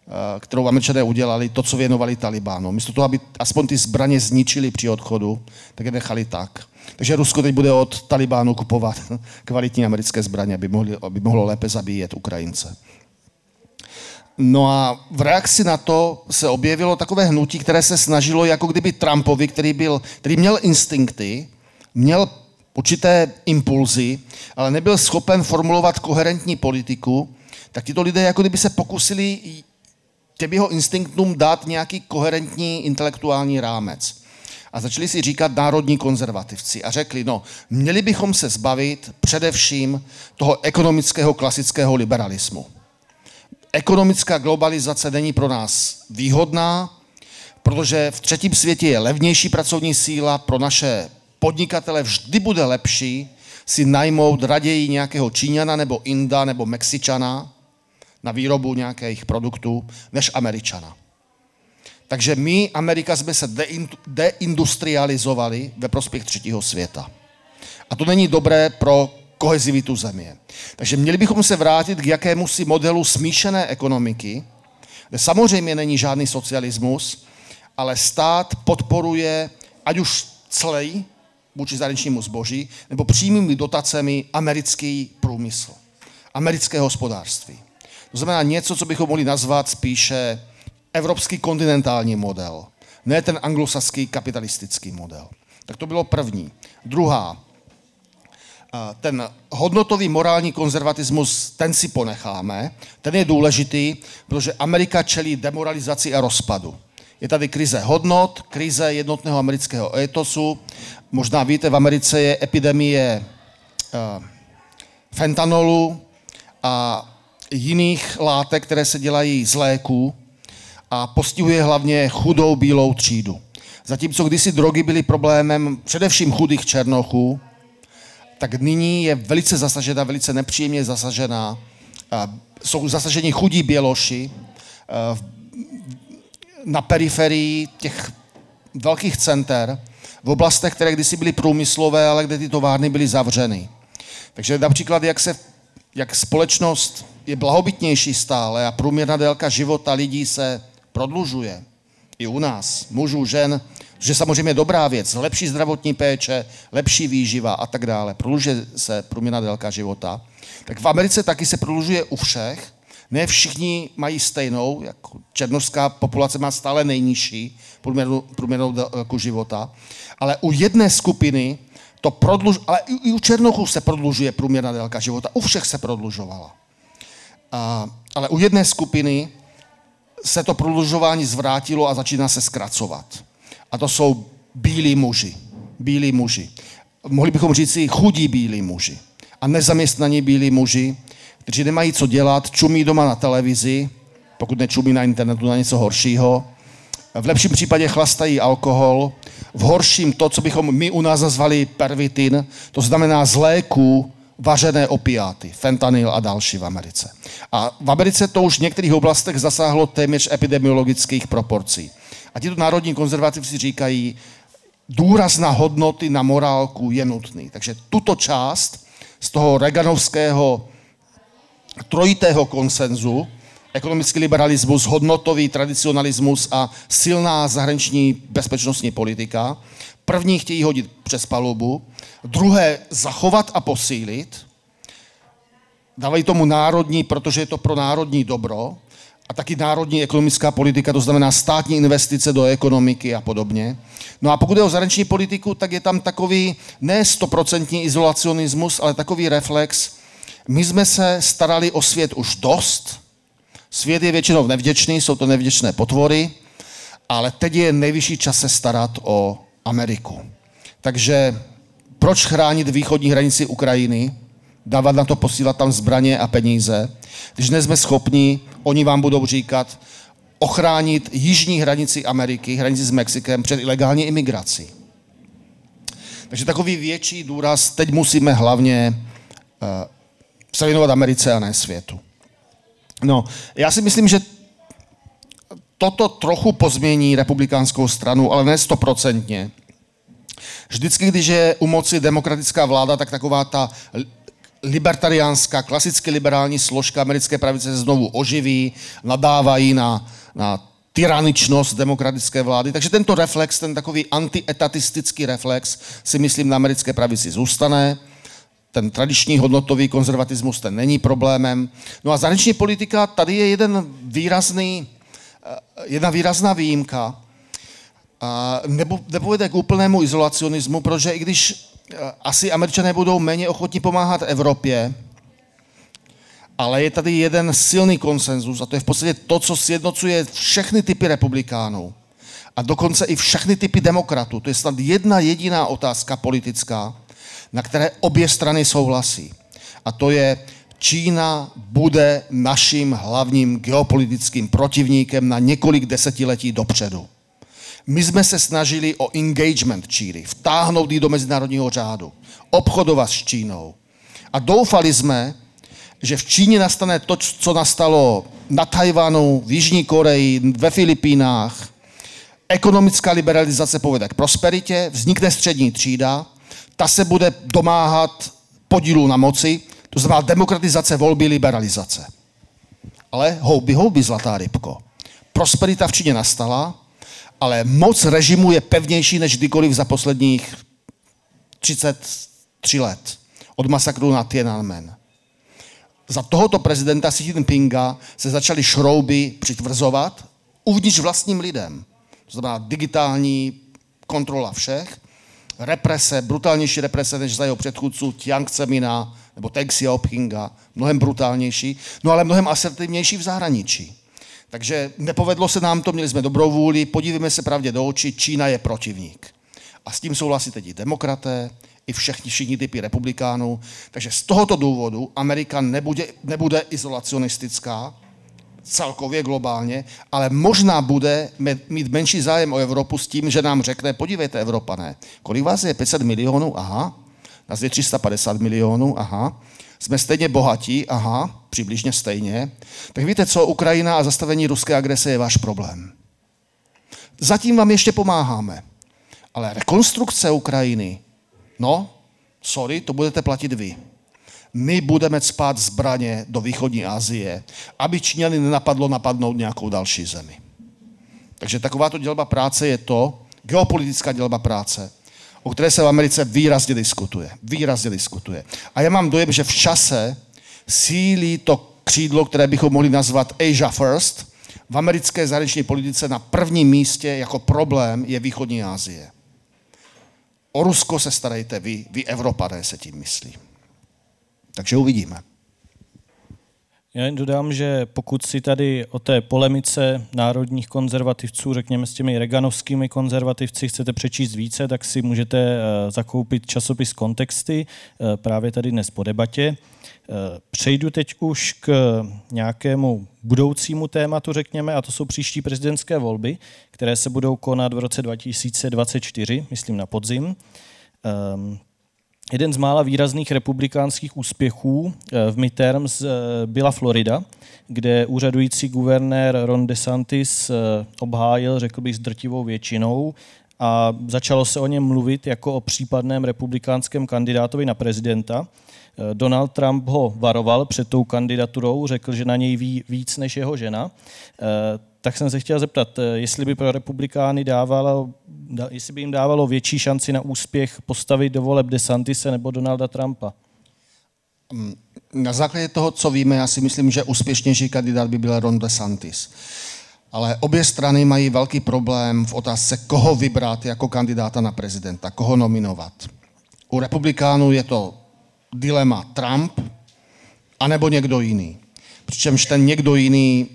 eh, kterou američané udělali, to, co věnovali Talibánu. Místo toho, aby aspoň ty zbraně zničili při odchodu, tak je nechali tak. Takže Rusko teď bude od Talibánu kupovat kvalitní americké zbraně, aby, mohli, aby mohlo lépe zabíjet Ukrajince. No a v reakci na to se objevilo takové hnutí, které se snažilo, jako kdyby Trumpovi, který, byl, který měl instinkty, měl určité impulzy, ale nebyl schopen formulovat koherentní politiku, tak tito lidé jako kdyby se pokusili těm jeho instinktům dát nějaký koherentní intelektuální rámec. A začali si říkat národní konzervativci a řekli, no, měli bychom se zbavit především toho ekonomického klasického liberalismu. Ekonomická globalizace není pro nás výhodná, protože v třetím světě je levnější pracovní síla pro naše podnikatele vždy bude lepší si najmout raději nějakého Číňana nebo Inda nebo Mexičana na výrobu nějakých produktů, než Američana. Takže my, Amerika, jsme se deindustrializovali ve prospěch třetího světa. A to není dobré pro kohezivitu země. Takže měli bychom se vrátit k jakému si modelu smíšené ekonomiky, kde samozřejmě není žádný socialismus, ale stát podporuje ať už celý vůči zahraničnímu zboží, nebo přímými dotacemi americký průmysl, americké hospodářství. To znamená něco, co bychom mohli nazvat spíše evropský kontinentální model, ne ten anglosaský kapitalistický model. Tak to bylo první. Druhá, ten hodnotový morální konzervatismus, ten si ponecháme, ten je důležitý, protože Amerika čelí demoralizaci a rozpadu. Je tady krize hodnot, krize jednotného amerického etosu. Možná víte, v Americe je epidemie uh, fentanolu a jiných látek, které se dělají z léků a postihuje hlavně chudou bílou třídu. Zatímco kdysi drogy byly problémem především chudých černochů, tak nyní je velice zasažena, velice nepříjemně zasažená jsou zasaženi chudí běloši eh, na periferii těch velkých center, v oblastech, které kdysi byly průmyslové, ale kde ty továrny byly zavřeny. Takže například, jak, se, jak společnost je blahobytnější stále a průměrná délka života lidí se prodlužuje, i u nás, mužů, žen, že samozřejmě dobrá věc, lepší zdravotní péče, lepší výživa a tak dále. Prodlužuje se průměrná délka života. Tak v Americe taky se prodlužuje u všech. Ne všichni mají stejnou, jako černožská populace má stále nejnižší průměrnou, průměrnou délku života. Ale u jedné skupiny to prodluž, ale i u černochů se prodlužuje průměrná délka života. U všech se prodlužovala. A, ale u jedné skupiny se to prodlužování zvrátilo a začíná se zkracovat. A to jsou bílí muži. Bílí muži. Mohli bychom říct si chudí bílí muži. A nezaměstnaní bílí muži, kteří nemají co dělat, čumí doma na televizi, pokud nečumí na internetu na něco horšího. V lepším případě chlastají alkohol, v horším to, co bychom my u nás nazvali pervitin, to znamená z léků vařené opiáty, fentanyl a další v Americe. A v Americe to už v některých oblastech zasáhlo téměř epidemiologických proporcí. A tito národní konzervativci říkají, důraz na hodnoty, na morálku je nutný. Takže tuto část z toho reganovského trojitého konsenzu, ekonomický liberalismus, hodnotový tradicionalismus a silná zahraniční bezpečnostní politika, první chtějí hodit přes palubu, druhé zachovat a posílit, dávají tomu národní, protože je to pro národní dobro, a taky národní ekonomická politika, to znamená státní investice do ekonomiky a podobně. No a pokud je o zahraniční politiku, tak je tam takový ne stoprocentní izolacionismus, ale takový reflex. My jsme se starali o svět už dost. Svět je většinou nevděčný, jsou to nevděčné potvory, ale teď je nejvyšší čas se starat o Ameriku. Takže proč chránit východní hranici Ukrajiny, dávat na to, posílat tam zbraně a peníze, když nejsme schopni, oni vám budou říkat, ochránit jižní hranici Ameriky, hranici s Mexikem před ilegální imigrací. Takže takový větší důraz teď musíme hlavně uh, se věnovat Americe a ne světu. No, já si myslím, že toto trochu pozmění republikánskou stranu, ale ne stoprocentně. Vždycky, když je u moci demokratická vláda, tak taková ta libertariánská, klasicky liberální složka americké pravice se znovu oživí, nadávají na, na tyraničnost demokratické vlády. Takže tento reflex, ten takový antietatistický reflex, si myslím na americké pravici zůstane. Ten tradiční hodnotový konzervatismus, ten není problémem. No a zahraniční politika, tady je jeden výrazný, eh, jedna výrazná výjimka. Nebo, nepovede k úplnému izolacionismu, protože i když Eh, asi američané budou méně ochotní pomáhat Evropě, ale je tady jeden silný konsenzus a to je v podstatě to, co sjednocuje všechny typy republikánů a dokonce i všechny typy demokratů. To je snad jedna jediná otázka politická, na které obě strany souhlasí. A to je, Čína bude naším hlavním geopolitickým protivníkem na několik desetiletí dopředu. My jsme se snažili o engagement Číny, vtáhnout ji do mezinárodního řádu, obchodovat s Čínou. A doufali jsme, že v Číně nastane to, co nastalo na Tajvanu, v Jižní Koreji, ve Filipínách. Ekonomická liberalizace povede k prosperitě, vznikne střední třída, ta se bude domáhat podílu na moci, to znamená demokratizace, volby, liberalizace. Ale houby, houby, zlatá rybko. Prosperita v Číně nastala, ale moc režimu je pevnější než kdykoliv za posledních 33 let. Od masakru na Tiananmen. Za tohoto prezidenta Xi Jinpinga se začaly šrouby přitvrzovat uvnitř vlastním lidem. To znamená digitální kontrola všech, represe, brutálnější represe než za jeho předchůdců Jiang Zemina nebo Deng Xiaopinga, mnohem brutálnější, no ale mnohem asertivnější v zahraničí. Takže nepovedlo se nám to, měli jsme dobrou vůli, podívejme se pravdě do očí, Čína je protivník. A s tím souhlasí teď i demokraté, i všichni, všichni typy republikánů. Takže z tohoto důvodu Amerika nebude, nebude izolacionistická, celkově globálně, ale možná bude mít menší zájem o Evropu s tím, že nám řekne, podívejte Evropané, kolik vás je? 500 milionů, aha, nás je 350 milionů, aha, jsme stejně bohatí, aha, přibližně stejně, tak víte co, Ukrajina a zastavení ruské agrese je váš problém. Zatím vám ještě pomáháme. Ale rekonstrukce Ukrajiny, no, sorry, to budete platit vy. My budeme spát zbraně do východní Asie, aby Číňany nenapadlo napadnout nějakou další zemi. Takže takováto dělba práce je to, geopolitická dělba práce, o které se v Americe výrazně diskutuje. Výrazně diskutuje. A já mám dojem, že v čase sílí to křídlo, které bychom mohli nazvat Asia First. V americké zahraniční politice na prvním místě jako problém je východní Asie. O Rusko se starejte vy, vy Evropané se tím myslí. Takže uvidíme.
Já jen dodám, že pokud si tady o té polemice národních konzervativců, řekněme s těmi reganovskými konzervativci, chcete přečíst více, tak si můžete eh, zakoupit časopis Kontexty eh, právě tady dnes po debatě. Eh, přejdu teď už k nějakému budoucímu tématu, řekněme, a to jsou příští prezidentské volby, které se budou konat v roce 2024, myslím na podzim. Jeden z mála výrazných republikánských úspěchů eh, v midterms eh, byla Florida, kde úřadující guvernér Ron DeSantis eh, obhájil, řekl bych, s drtivou většinou a začalo se o něm mluvit jako o případném republikánském kandidátovi na prezidenta. Donald Trump ho varoval před tou kandidaturou, řekl, že na něj ví víc než jeho žena tak jsem se chtěl zeptat, eh, jestli by pro republikány dávalo, jestli by jim dávalo větší šanci na úspěch postavit do voleb DeSantise nebo Donalda Trumpa.
Mm, na základě toho, co víme, já si myslím, že úspěšnější kandidát by byl Ron DeSantis. Ale obě strany mají velký problém v otázce, koho vybrat jako kandidáta na prezidenta, koho nominovat. U republikánů je to dilema Trump anebo někdo jiný. Přičemž ten někdo jiný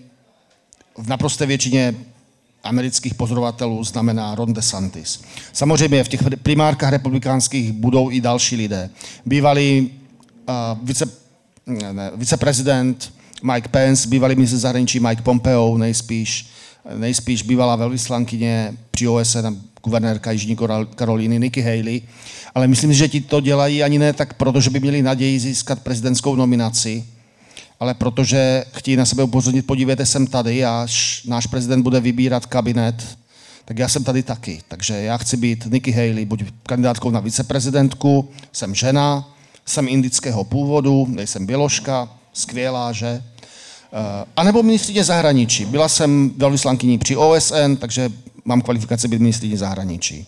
v naprosté většině amerických pozorovatelů znamená Ron DeSantis. Samozřejmě v těch primárkách republikánských budou i další lidé. Bývalý uh, vice, ne, viceprezident Mike Pence, bývalý ministr zahraničí Mike Pompeo, nejspíš, nejspíš bývalá velvyslankyně při OSN guvernérka Jižní Karolíny Nikki Haley. Ale myslím že ti to dělají ani ne tak proto, že by měli naději získat prezidentskou nominaci, ale protože chtějí na sebe upozornit, podívejte, jsem tady, až náš prezident bude vybírat kabinet, tak já jsem tady taky. Takže já chci být Nikki Haley, buď kandidátkou na viceprezidentku, jsem žena, jsem indického původu, nejsem běložka, skvělá, že? Eh, a nebo ministrině zahraničí. Byla jsem velvyslankyní při OSN, takže mám kvalifikaci být ministrině zahraničí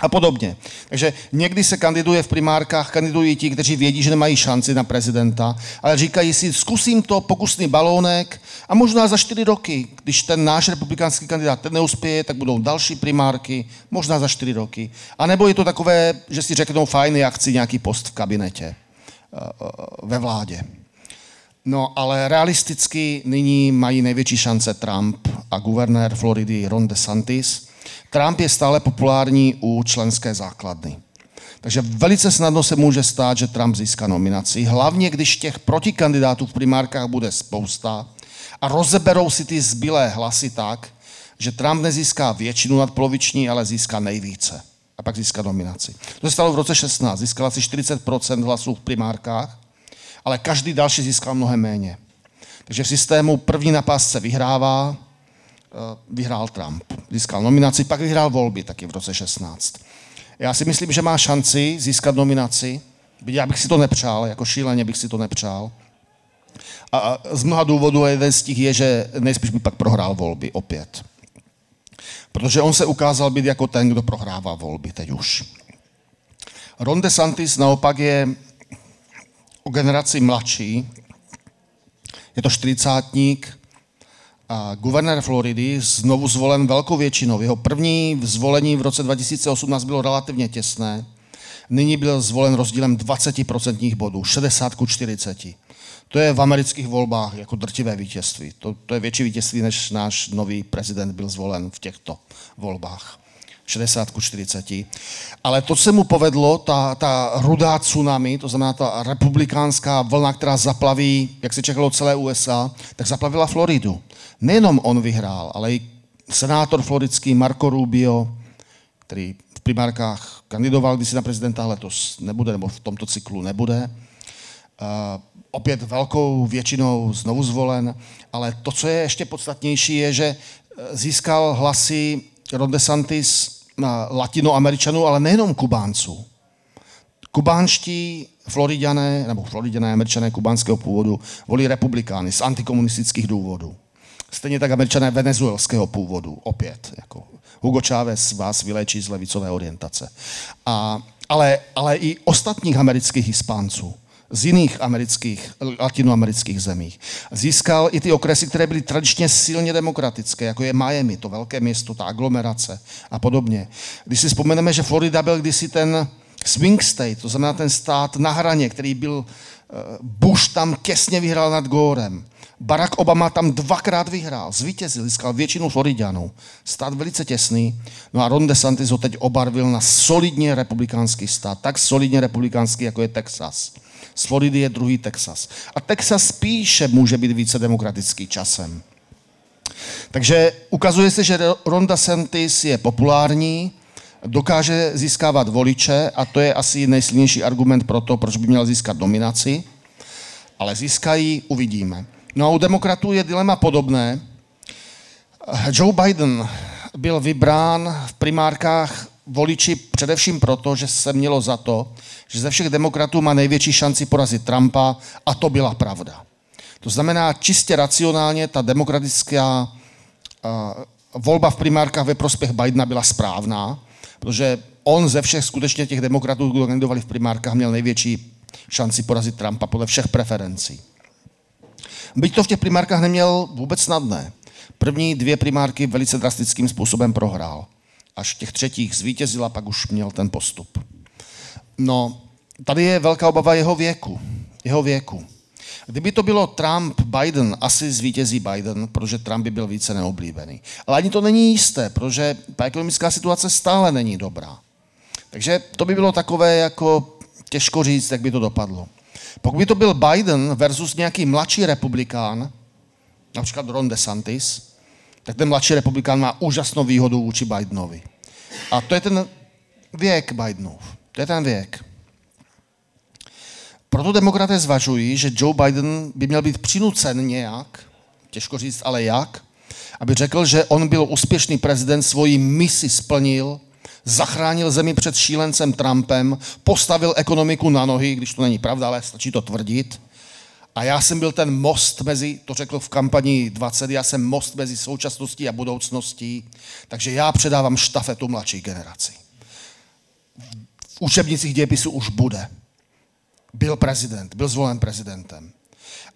a podobně. Takže někdy se kandiduje v primárkách, kandidují ti, kteří vědí, že nemají šanci na prezidenta, ale říkají si, zkusím to, pokusný balónek a možná za čtyři roky, když ten náš republikánský kandidát ten neuspěje, tak budou další primárky, možná za čtyři roky. A nebo je to takové, že si řeknou, fajn, já chci nějaký post v kabinetě, eh, eh, ve vládě. No, ale realisticky nyní mají největší šance Trump a guvernér Floridy Ron DeSantis – Trump je stále populární u členské základny. Takže velice snadno se může stát, že Trump získá nominaci, hlavně když těch protikandidátů v primárkách bude spousta a rozeberou si ty zbylé hlasy tak, že Trump nezíská většinu nadpoloviční, ale získá nejvíce. A pak získá nominaci. To se stalo v roce 16. Získal asi 40% hlasů v primárkách, ale každý další získal mnohem méně. Takže v systému první na pásce vyhrává, vyhrál Trump. Získal nominaci, pak vyhrál volby taky v roce 16. Já si myslím, že má šanci získat nominaci, já bych si to nepřál, jako šíleně bych si to nepřál. A z mnoha důvodů jeden z těch je, že nejspíš by pak prohrál volby opět. Protože on se ukázal být jako ten, kdo prohrává volby teď už. Ron DeSantis naopak je o generaci mladší, je to čtyřicátník, a guvernér Floridy znovu zvolen velkou většinou. Jeho první zvolení v roce 2018 bylo relativně těsné. Nyní byl zvolen rozdílem 20% bodů, 60 ku 40. To je v amerických volbách jako drtivé vítězství. To, to je větší vítězství, než náš nový prezident byl zvolen v těchto volbách. 60 ku 40. Ale to se mu povedlo, ta, ta rudá tsunami, to znamená ta republikánská vlna, která zaplaví, jak se čekalo celé USA, tak zaplavila Floridu. Nejenom on vyhrál, ale i senátor floridský Marco Rubio, který v primárkách kandidoval kdysi na prezidenta, letos nebude, nebo v tomto cyklu nebude. opět velkou většinou znovu zvolen, ale to, co je ještě podstatnější, je, že získal hlasy Ron DeSantis latinoameričanů, ale nejenom Kubánců. Kubánští Floridiané, nebo Floridiané američané kubánského původu, volí republikány z antikomunistických důvodů. Stejně tak američané venezuelského původu, opět. Jako Hugo Chávez vás vyléčí z levicové orientace. A, ale, ale i ostatních amerických hispánců z jiných amerických, latinoamerických zemích. Získal i ty okresy, které byly tradičně silně demokratické, jako je Miami, to velké město, ta aglomerace a podobně. Když si vzpomeneme, že Florida byl kdysi ten swing state, to znamená ten stát na hraně, který byl, eh, Bush tam těsně vyhrál nad Gorem. Barack Obama tam dvakrát vyhrál, zvítězil, získal většinu Floridianů. Stát velice těsný. No a Ron DeSantis ho teď obarvil na solidně republikánský stát. Tak solidně republikánský, jako je Texas. Z Floridy je druhý Texas. A Texas spíše může být více demokratický časem. Takže ukazuje se, že Ron DeSantis je populární, dokáže získávat voliče a to je asi nejsilnější argument pro to, proč by měl získat dominaci. Ale získají, uvidíme. No a u demokratů je dilema podobné. Joe Biden byl vybrán v primárkách voliči především proto, že se mělo za to, že ze všech demokratů má největší šanci porazit Trumpa a to byla pravda. To znamená, čistě racionálně ta demokratická uh, volba v primárkách ve prospěch Bidena byla správná, protože on ze všech skutečně těch demokratů, kdo kandidovali v primárkách, měl největší šanci porazit Trumpa podle všech preferencí. Byť to v těch primárkách neměl vůbec snadné. První dvě primárky velice drastickým způsobem prohrál. Až těch třetích zvítězil a pak už měl ten postup. No, tady je velká obava jeho věku. Jeho věku. Kdyby to bylo Trump, Biden, asi zvítězí Biden, protože Trump by byl více neoblíbený. Ale ani to není jisté, protože ta ekonomická situace stále není dobrá. Takže to by bylo takové jako těžko říct, jak by to dopadlo. Pokud by to byl Biden versus nějaký mladší republikán, například Ron DeSantis, tak ten mladší republikán má úžasnou výhodu vůči Bidenovi. A to je ten věk Bidenův. To je ten věk. Proto demokraté zvažují, že Joe Biden by měl být přinucen nějak, těžko říct, ale jak, aby řekl, že on byl úspěšný prezident, svoji misi splnil, zachránil zemi před šílencem Trumpem, postavil ekonomiku na nohy, když to není pravda, ale stačí to tvrdit. A já jsem byl ten most mezi, to řekl v kampani 20, já jsem most mezi současností a budoucností, takže já předávám štafetu mladší generaci. V učebnicích dějepisu už bude byl prezident, byl zvolen prezidentem.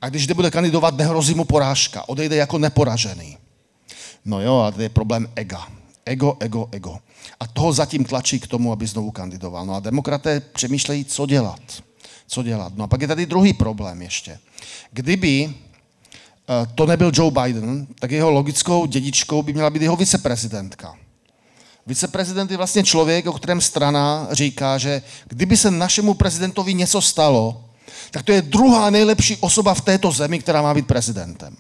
A když nebude kandidovat, nehrozí mu porážka, odejde jako neporažený. No jo, a to je problém ega. Ego, ego, ego. A toho zatím tlačí k tomu, aby znovu kandidoval. No a demokraté přemýšlejí, co dělat. Co dělat. No a pak je tady druhý problém ještě. Kdyby eh, to nebyl Joe Biden, tak jeho logickou dědičkou by měla být jeho viceprezidentka. Viceprezident je vlastně člověk, o kterém strana říká, že kdyby se našemu prezidentovi něco stalo, tak to je druhá nejlepší osoba v této zemi, která má být prezidentem.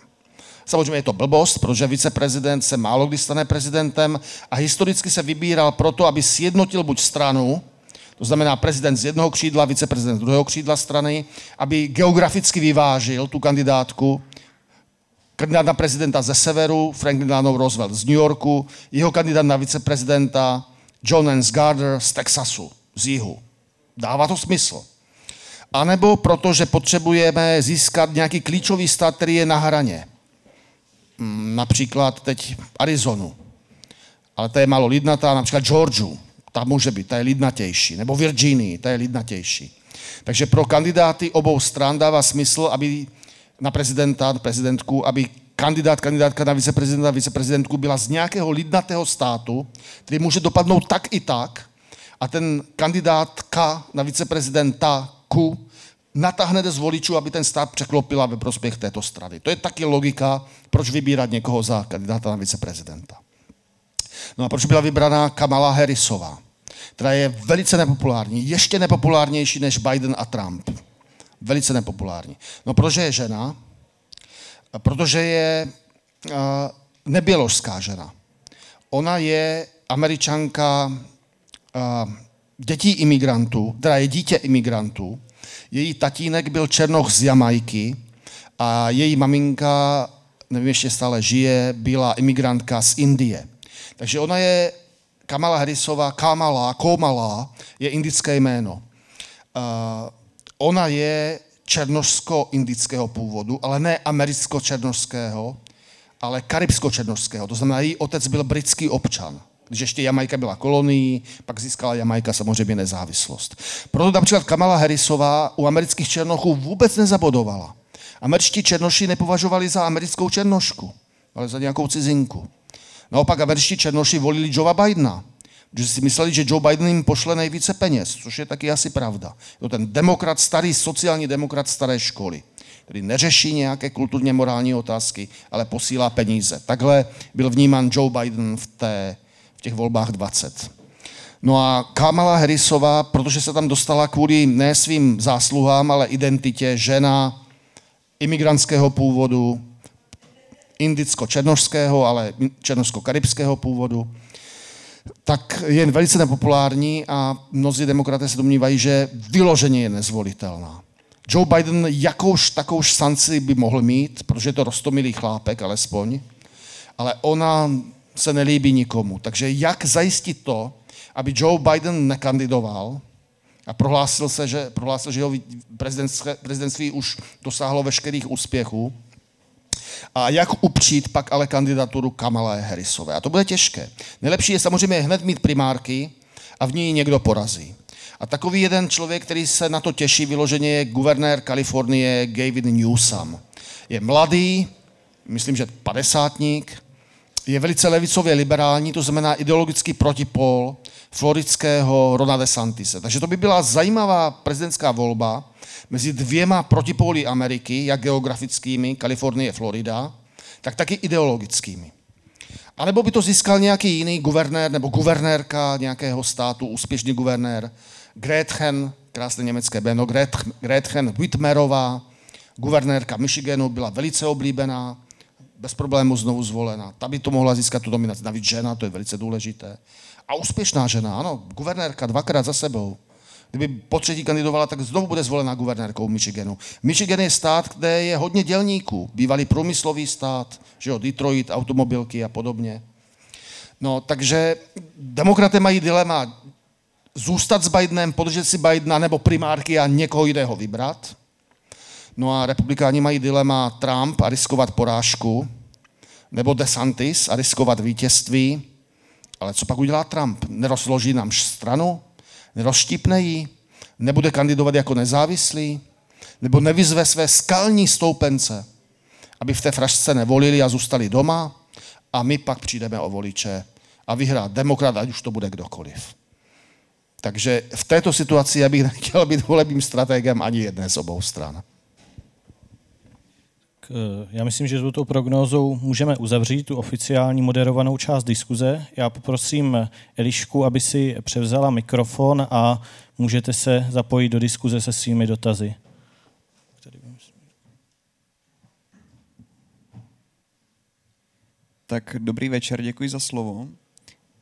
Samozřejmě je to blbost, protože viceprezident se málo kdy stane prezidentem a historicky se vybíral proto, aby sjednotil buď stranu, to znamená prezident z jednoho křídla, viceprezident z druhého křídla strany, aby geograficky vyvážil tu kandidátku kandidát na prezidenta ze severu, Franklin Delano Roosevelt z New Yorku, jeho kandidát na viceprezidenta John Nance Garner z Texasu, z jihu. Dává to smysl. A nebo proto, že potřebujeme získat nějaký klíčový stát, který je na hraně. Hmm, například teď Arizonu. Ale to je málo lidnatá, například Georgiu. Ta může být, ta je lidnatější. Nebo Virginii, ta je lidnatější. Takže pro kandidáty obou stran dává smysl, aby na prezidenta, prezidentku, aby kandidát, kandidátka na viceprezidenta, viceprezidentku byla z nějakého lidnatého státu, který může dopadnout tak i tak, a ten kandidátka na viceprezidenta ku natáhne z voličů, aby ten stát překlopila ve prospěch této strany. To je taky logika, proč vybírat někoho za kandidáta na viceprezidenta. No a proč byla vybraná Kamala Harrisová, která je velice nepopulární, ještě nepopulárnější než Biden a Trump velice nepopulární. No protože je žena, protože je uh, neběložská žena. Ona je američanka uh, dětí imigrantů, teda je dítě imigrantů, Její tatínek byl černoch z Jamajky a její maminka, nevím, ještě stále žije, byla imigrantka z Indie. Takže ona je, Kamala Harrisová, Kamala, Komala, je indické jméno. Uh, ona je černožsko-indického původu, ale ne americko-černožského, ale karibsko-černožského. To znamená, její otec byl britský občan. Když ještě Jamajka byla kolonií, pak získala Jamajka samozřejmě nezávislost. Proto například Kamala Harrisová u amerických černochů vůbec nezabodovala. Američtí černoši nepovažovali za americkou černošku, ale za nějakou cizinku. Naopak američtí černoši volili Joea Bidena, protože si mysleli, že Joe Biden jim pošle nejvíce peněz, což je taky asi pravda. To ten demokrat, starý sociální demokrat staré školy, který neřeší nějaké kulturně morální otázky, ale posílá peníze. Takhle byl vnímán Joe Biden v, té, těch volbách 20. No a Kamala Harrisová, protože se tam dostala kvůli ne svým zásluhám, ale identitě, žena imigrantského původu, indicko-černožského, ale černožsko-karibského původu, tak je velice nepopulární a mnozí demokraté se domnívají, že vyloženě je nezvolitelná. Joe Biden jakouž takovou šanci by mohl mít, protože je to rostomilý chlápek alespoň, ale ona se nelíbí nikomu. Takže jak zajistit to, aby Joe Biden nekandidoval a prohlásil se, že, prohlásil, že jeho prezidentství už dosáhlo veškerých úspěchů, a jak upřít pak ale kandidaturu Kamala Harrisové. A to bude těžké. Nejlepší je samozřejmě hned mít primárky a v ní někdo porazí. A takový jeden člověk, který se na to těší vyloženě, je guvernér Kalifornie Gavin Newsom. Je mladý, myslím, že padesátník, je velice levicově liberální, to znamená ideologický protipol floridského Rona DeSantise. Takže to by byla zajímavá prezidentská volba mezi dvěma protipóly Ameriky, jak geografickými, Kalifornie, Florida, tak taky ideologickými. A nebo by to získal nějaký jiný guvernér nebo guvernérka nějakého státu, úspěšný guvernér, Gretchen, krásné německé jméno, Gretchen Whitmerová, guvernérka Michiganu, byla velice oblíbená, bez problému znovu zvolena. Ta by to mohla získat tu dominaci. Navíc žena, to je velice důležité. A úspěšná žena, ano, guvernérka dvakrát za sebou. Kdyby po třetí kandidovala, tak znovu bude zvolena guvernérkou Michiganu. Michigan je stát, kde je hodně dělníků. Bývalý průmyslový stát, že jo, Detroit, automobilky a podobně. No, takže demokraté mají dilema zůstat s Bidenem, podržet si Bidena nebo primárky a někoho jiného vybrat. No a republikáni mají dilema Trump a riskovat porážku, nebo DeSantis a riskovat vítězství. Ale co pak udělá Trump? Nerozloží nám stranu? Nerozštípne ji? Nebude kandidovat jako nezávislý? Nebo nevyzve své skalní stoupence, aby v té frašce nevolili a zůstali doma? A my pak přijdeme o voliče a vyhrá demokrat, ať už to bude kdokoliv. Takže v této situaci já bych nechtěl být volebním strategem ani jedné z obou stran.
Já myslím, že touto prognózou můžeme uzavřít tu oficiální moderovanou část diskuze. Já poprosím Elišku, aby si převzala mikrofon a můžete se zapojit do diskuze se svými dotazy.
Tak dobrý večer, děkuji za slovo.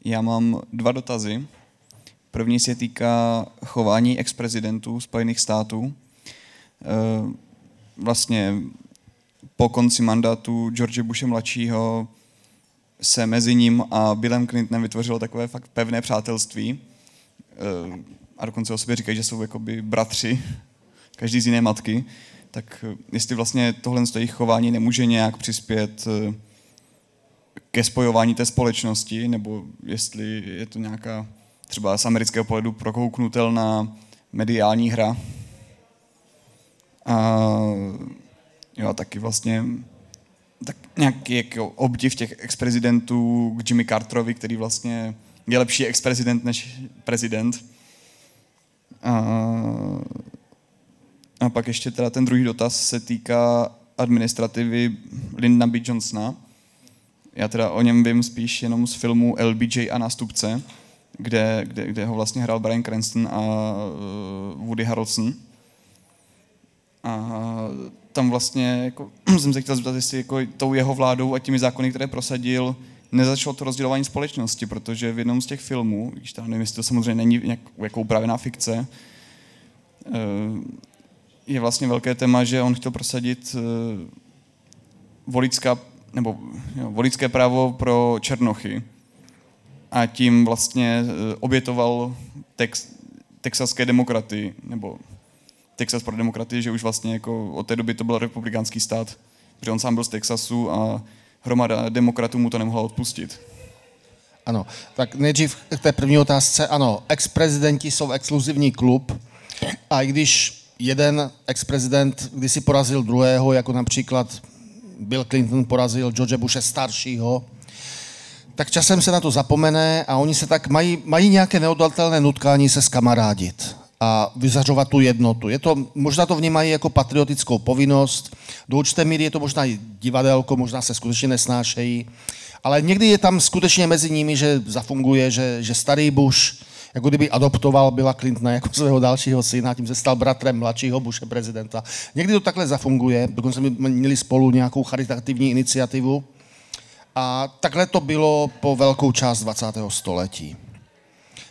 Já mám dva dotazy. První se týká chování ex-prezidentů Spojených států. Eh, vlastně po konci mandátu George Bushe mladšího se mezi ním a Billem Clintonem vytvořilo takové fakt pevné přátelství. Eh, a dokonce o sobě říkají, že jsou jakoby bratři, každý z jiné matky. Tak eh, jestli vlastně tohle jejich chování nemůže nějak přispět ke spojování té společnosti, nebo jestli je to nějaká třeba z amerického pohledu prokouknutelná mediální hra. A jo, taky vlastně tak nějaký jako obdiv těch ex-prezidentů k Jimmy Carterovi, který vlastně je lepší ex-prezident než prezident. A, a pak ještě teda ten druhý dotaz se týká administrativy Linda B. Johnsona. Já teda o něm vím spíš jenom z filmu LBJ a nástupce, kde, kde, kde ho vlastně hrál Brian Cranston a uh, Woody Harrelson. A tam vlastně jako, jsem se chtěl zeptat, jestli jako tou jeho vládou a těmi zákony, které prosadil, nezačalo to rozdělování společnosti, protože v jednom z těch filmů, když tam nevím, jestli to samozřejmě není nějak, jako upravená fikce, uh, je vlastně velké téma, že on chtěl prosadit voličská, nebo jo, voličské právo pro černochy. A tím vlastně obětoval text, texaské demokraty, nebo Texas pro demokraty, že už vlastně jako od té doby to byl republikánský stát, protože on sám byl z Texasu a hromada demokratů mu to nemohla odpustit.
Ano, tak nejdřív k té první otázce. Ano, ex-prezidenti jsou exkluzivní klub a i když jeden ex-prezident kdysi porazil druhého, jako například Bill Clinton porazil George Bushe staršího, tak časem se na to zapomene a oni se tak mají, mají nějaké neodolatelné nutkání se skamarádit a vyzařovat tu jednotu. Je to, možná to vnímají jako patriotickou povinnost, do určité míry je to možná i divadelko, možná se skutečně nesnášejí, ale někdy je tam skutečně mezi nimi, že zafunguje, že, že starý Bush jako kdyby adoptoval Billa Clintona jako svého dalšího syna, tím se stal bratrem mladšího Bushe prezidenta. Někdy to takhle zafunguje, dokonce jsme měli spolu nějakou charitativní iniciativu. A takhle to bylo po velkou část 20. století.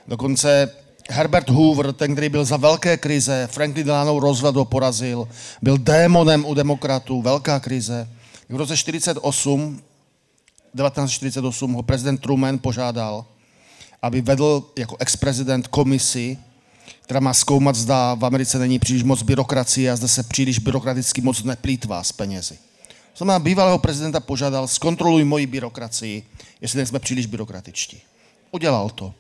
Dokonce Herbert Hoover, ten, který byl za velké krize, Franklin Delano Roosevelt ho porazil, byl démonem u demokratů, velká krize. V roce 48, 1948 ho prezident Truman požádal, aby vedl jako ex-prezident komisi, která má zkoumat, zda v Americe není příliš moc byrokracie a zda se příliš byrokraticky moc neplýtvá s penězi. To znamená, bývalého prezidenta požádal, zkontroluj moji byrokracii, jestli nejsme příliš byrokratičtí. Udělal to.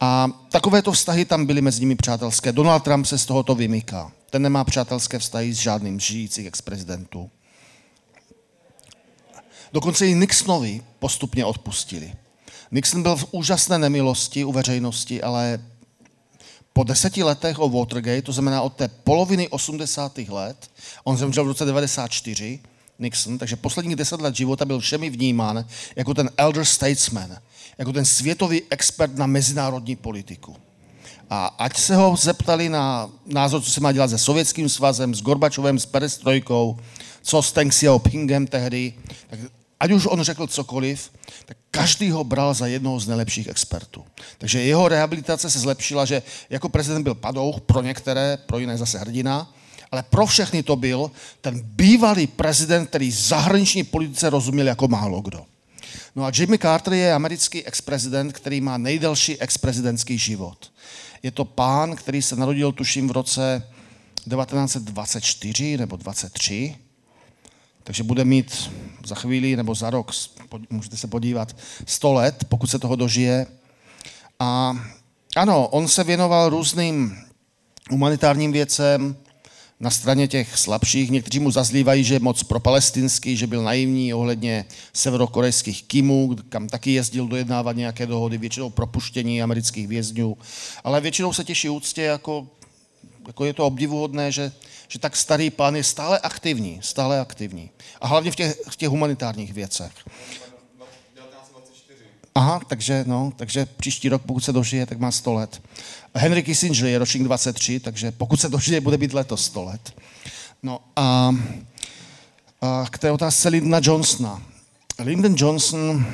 A takovéto vztahy tam byly mezi nimi přátelské. Donald Trump se z tohoto vymyká. Ten nemá přátelské vztahy s žádným žijících ex-prezidentů. Dokonce i Nixonovi postupně odpustili. Nixon byl v úžasné nemilosti u veřejnosti, ale po deseti letech o Watergate, to znamená od té poloviny 80. let, on zemřel v roce 94, Nixon, takže posledních deset let života byl všemi vnímán jako ten elder statesman, jako ten světový expert na mezinárodní politiku. A ať se ho zeptali na názor, co se má dělat se Sovětským svazem, s Gorbačovem, s Perestrojkou, co s Teng Xiaopingem tehdy, tak ať už on řekl cokoliv, tak každý ho bral za jednoho z nejlepších expertů. Takže jeho rehabilitace se zlepšila, že jako prezident byl padouch, pro některé, pro jiné zase hrdina, ale pro všechny to byl ten bývalý prezident, který zahraniční politice rozuměl jako málo kdo. No a Jimmy Carter je americký ex-prezident, který má nejdelší ex-prezidentský život. Je to pán, který se narodil, tuším, v roce 1924 nebo 23, takže bude mít za chvíli nebo za rok, můžete se podívat, 100 let, pokud se toho dožije. A ano, on se věnoval různým humanitárním věcem, na straně těch slabších. Někteří mu zazlívají, že je moc propalestinský, že byl naivní ohledně severokorejských Kimů, kam taky jezdil dojednávat nějaké dohody, většinou propuštění amerických vězňů. Ale většinou se těší úctě, jako, jako je to obdivuhodné, že, že tak starý pán je stále aktivní, stále aktivní. A hlavně v těch, v těch humanitárních věcech. Aha, takže, no, takže příští rok, pokud se dožije, tak má 100 let. Henry Kissinger je ročník 23, takže pokud se dožije, bude být letos 100 let. No a, a k té otázce Lyndona Johnsona. Lyndon Johnson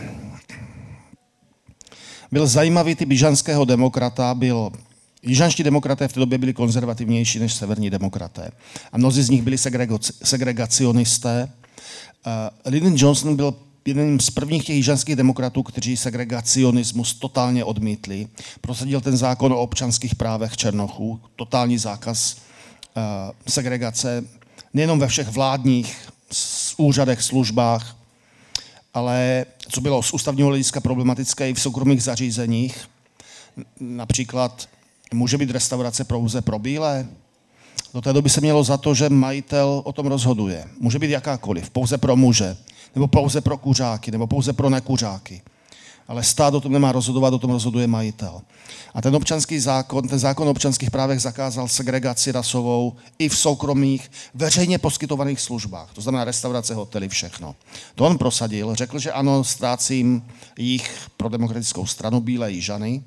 byl zajímavý typ jižanského demokrata, byl Jižanští demokraté v té době byli konzervativnější než severní demokraté. A mnozí z nich byli segregacionisté. Lyndon Johnson byl jeden z prvních těch jižanských demokratů, kteří segregacionismus totálně odmítli. Prosadil ten zákon o občanských právech Černochů, totální zákaz uh, segregace, nejenom ve všech vládních úřadech, službách, ale co bylo z ústavního hlediska problematické i v soukromých zařízeních. Například může být restaurace pouze pro bílé. Do té doby se mělo za to, že majitel o tom rozhoduje. Může být jakákoliv, pouze pro muže nebo pouze pro kuřáky, nebo pouze pro nekuřáky. Ale stát o tom nemá rozhodovat, o tom rozhoduje majitel. A ten občanský zákon, ten zákon o občanských právech zakázal segregaci rasovou i v soukromých, veřejně poskytovaných službách. To znamená restaurace, hotely, všechno. To on prosadil, řekl, že ano, ztrácím jich pro demokratickou stranu Bílé Jižany.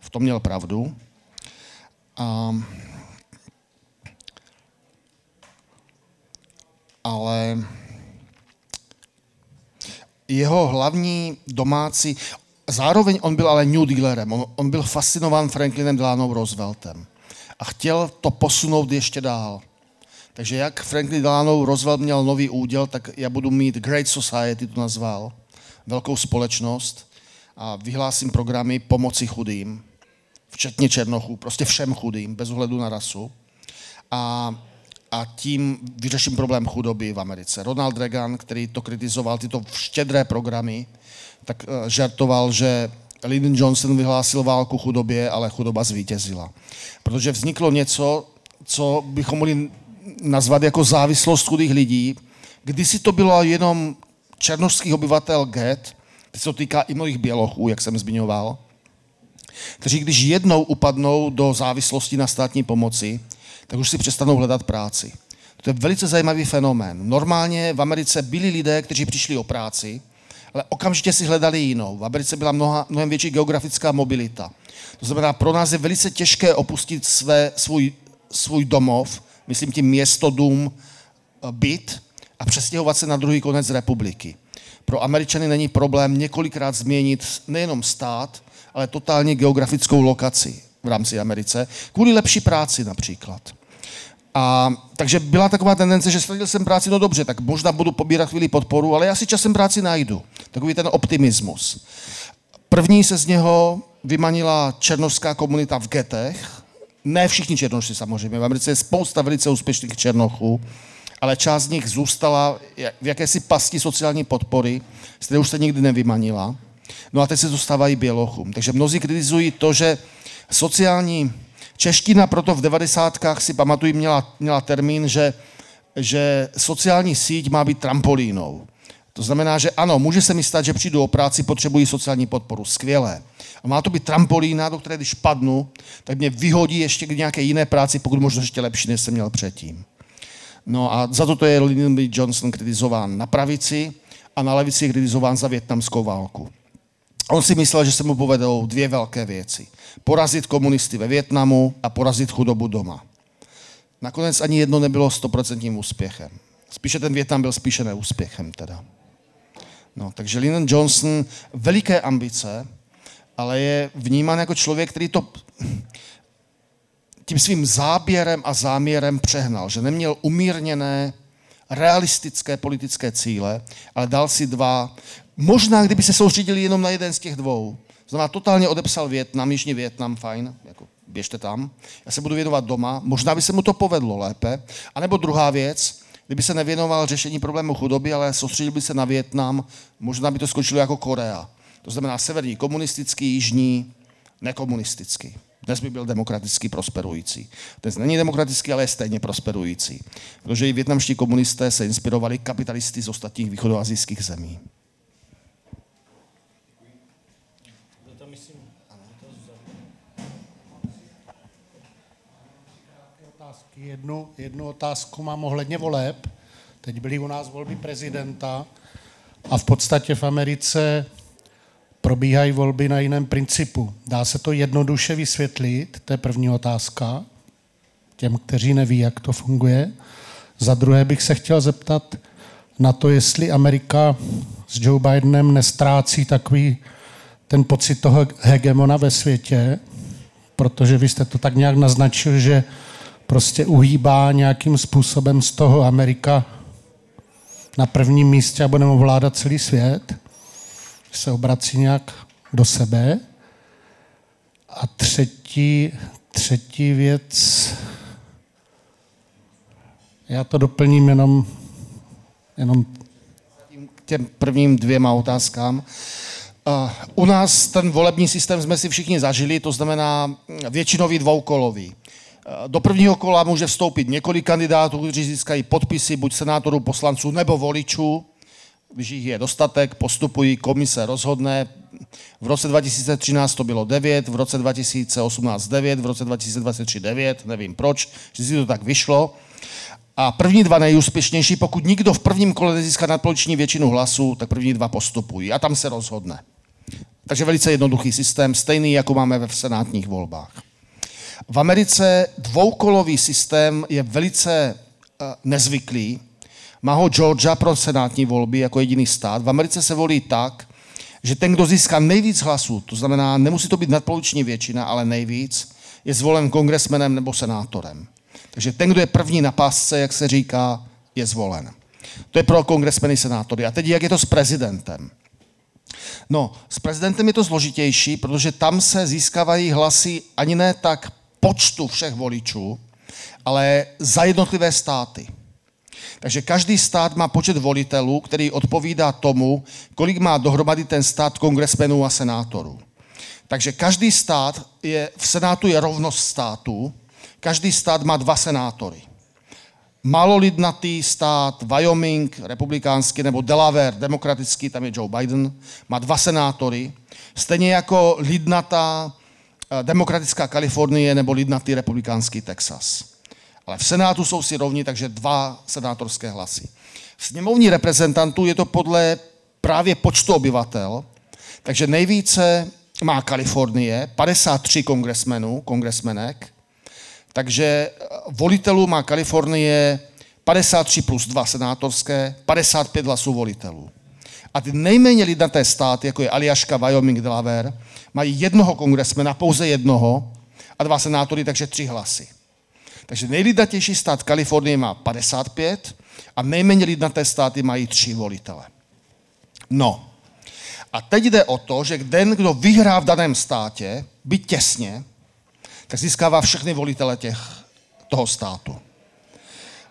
V tom měl pravdu. A ale jeho hlavní domácí, zároveň on byl ale New Dealerem, on, on byl fascinován Franklinem Delano Rooseveltem a chtěl to posunout ještě dál. Takže jak Franklin Delano Roosevelt měl nový úděl, tak já budu mít Great Society, to nazval, velkou společnost a vyhlásím programy pomoci chudým, včetně černochů, prostě všem chudým, bez ohledu na rasu. A, a tím vyřeším problém chudoby v Americe. Ronald Reagan, který to kritizoval, tyto štědré programy, tak uh, žartoval, že Lyndon Johnson vyhlásil válku chudobě, ale chudoba zvítězila. Protože vzniklo něco, co bychom mohli nazvat jako závislost chudých lidí. Kdysi to bylo jenom černožských obyvatel get, teď se to týká i mnohých bělochů, jak jsem zmiňoval, kteří když jednou upadnou do závislosti na státní pomoci, tak už si přestanou hledat práci. To je velice zajímavý fenomén. Normálně v Americe byli lidé, kteří přišli o práci, ale okamžitě si hledali jinou. V Americe byla mnoha, mnohem větší geografická mobilita. To znamená, pro nás je velice těžké opustit své, svůj, svůj domov, myslím tím město, dům, eh, byt a přestěhovat se na druhý konec republiky. Pro Američany není problém několikrát změnit nejenom stát, ale totálně geografickou lokaci v rámci Americe, kvůli lepší práci například. A, takže byla taková tendence, že ztratil jsem práci, no dobře, tak možná budu pobírat chvíli podporu, ale já si časem práci najdu. Takový ten optimismus. První se z něho vymanila černožská komunita v getech. Ne všichni černoši samozřejmě, v Americe je spousta velice úspěšných černochů, ale část z nich zůstala v jakési pasti sociální podpory, z které už se nikdy nevymanila. No a teď se dostávají bělochům. Takže mnozí kritizují to, že sociální čeština proto v devadesátkách si pamatují, měla, měla termín, že, že sociální síť má být trampolínou. To znamená, že ano, může se mi stát, že přijdu o práci, potřebují sociální podporu. Skvělé. A má to být trampolína, do které když padnu, tak mě vyhodí ještě k nějaké jiné práci, pokud možno ještě lepší, než jsem měl předtím. No a za toto je Lyndon B. Johnson kritizován na pravici a na levici je kritizován za větnamskou válku. On si myslel, že se mu povedou dvě velké věci. Porazit komunisty ve Větnamu a porazit chudobu doma. Nakonec ani jedno nebylo stoprocentním úspěchem. Spíše ten Větnam byl spíše neúspěchem teda. No, takže Lyndon Johnson, veliké ambice, ale je vnímán jako člověk, který to tím svým záběrem a záměrem přehnal, že neměl umírněné, realistické politické cíle, ale dal si dva. Možná, kdyby se soustředili jenom na jeden z těch dvou. Znamená, totálně odepsal Větnam, Jižní Větnam, fajn, jako běžte tam. Já se budu věnovat doma, možná by se mu to povedlo lépe. A nebo druhá věc, kdyby se nevěnoval řešení problému chudoby, ale soustředil by se na Větnam, možná by to skončilo jako Korea. To znamená severní komunistický, jižní nekomunistický. Dnes by byl demokraticky prosperující. Dnes není demokratický, ale je stejně prosperující. Protože i větnamští komunisté se inspirovali kapitalisty z ostatních východoazijských zemí.
Jednu, jednu otázku mám ohledně voleb. Teď byly u nás volby prezidenta a v podstatě v Americe probíhají volby na jiném principu. Dá se to jednoduše vysvětlit? To je první otázka těm, kteří neví, jak to funguje. Za druhé bych se chtěl zeptat na to, jestli Amerika s Joe Bidenem nestrácí takový ten pocit toho hegemona ve světě, protože vy jste to tak nějak naznačil, že prostě uhýbá nějakým způsobem z toho Amerika na prvním místě a budeme ovládat celý svět se obrací nějak do sebe. A třetí, třetí věc, já to doplním jenom, jenom
k těm prvním dvěma otázkám. U nás ten volební systém jsme si všichni zažili, to znamená většinový dvoukolový. Do prvního kola může vstoupit několik kandidátů, kteří získají podpisy buď senátorů, poslanců nebo voličů když jich je dostatek, postupují, komise rozhodne. V roce 2013 to bylo 9, v roce 2018 9, v roce 2023 9, nevím proč, že to tak vyšlo. A první dva nejúspěšnější, pokud nikdo v prvním kole nezíská nadpoloviční většinu hlasů, tak první dva postupují a tam se rozhodne. Takže velice jednoduchý systém, stejný, jako máme ve senátních volbách. V Americe dvoukolový systém je velice uh, nezvyklý, má ho Georgia pro senátní volby jako jediný stát. V Americe se volí tak, že ten, kdo získá nejvíc hlasů, to znamená, nemusí to být nadpoloviční většina, ale nejvíc, je zvolen kongresmenem nebo senátorem. Takže ten, kdo je první na pásce, jak se říká, je zvolen. To je pro kongresmeny senátory. A teď jak je to s prezidentem? No, s prezidentem je to zložitější, protože tam se získávají hlasy ani ne tak počtu všech voličů, ale za jednotlivé státy. Takže každý stát má počet volitelů, který odpovídá tomu, kolik má dohromady ten stát kongresmenů a senátorů. Takže každý stát je, v senátu je rovnost států, každý stát má dva senátory. Malolidnatý stát Wyoming, republikánský, nebo Delaware, demokratický, tam je Joe Biden, má dva senátory, stejně jako lidnatá demokratická Kalifornie nebo lidnatý republikánský Texas. Ale v Senátu jsou si rovni, takže dva senátorské hlasy. V sněmovní reprezentantů je to podle právě počtu obyvatel, takže nejvíce má Kalifornie, 53 kongresmenů, kongresmenek, takže eh, volitelů má Kalifornie 53 plus 2 senátorské, 55 hlasů volitelů. A ty nejméně lidnaté státy, jako je Aljaška, Wyoming, Delaware, mají jednoho kongresmena, pouze jednoho, a dva senátory, takže tři hlasy. Takže nejlidnatější stát Kalifornie má 55 a nejméně lidnaté státy mají tři volitele. No, a teď jde o to, že den, kdo vyhrá v daném státě, byť těsně, tak získává všechny volitele těch, toho státu.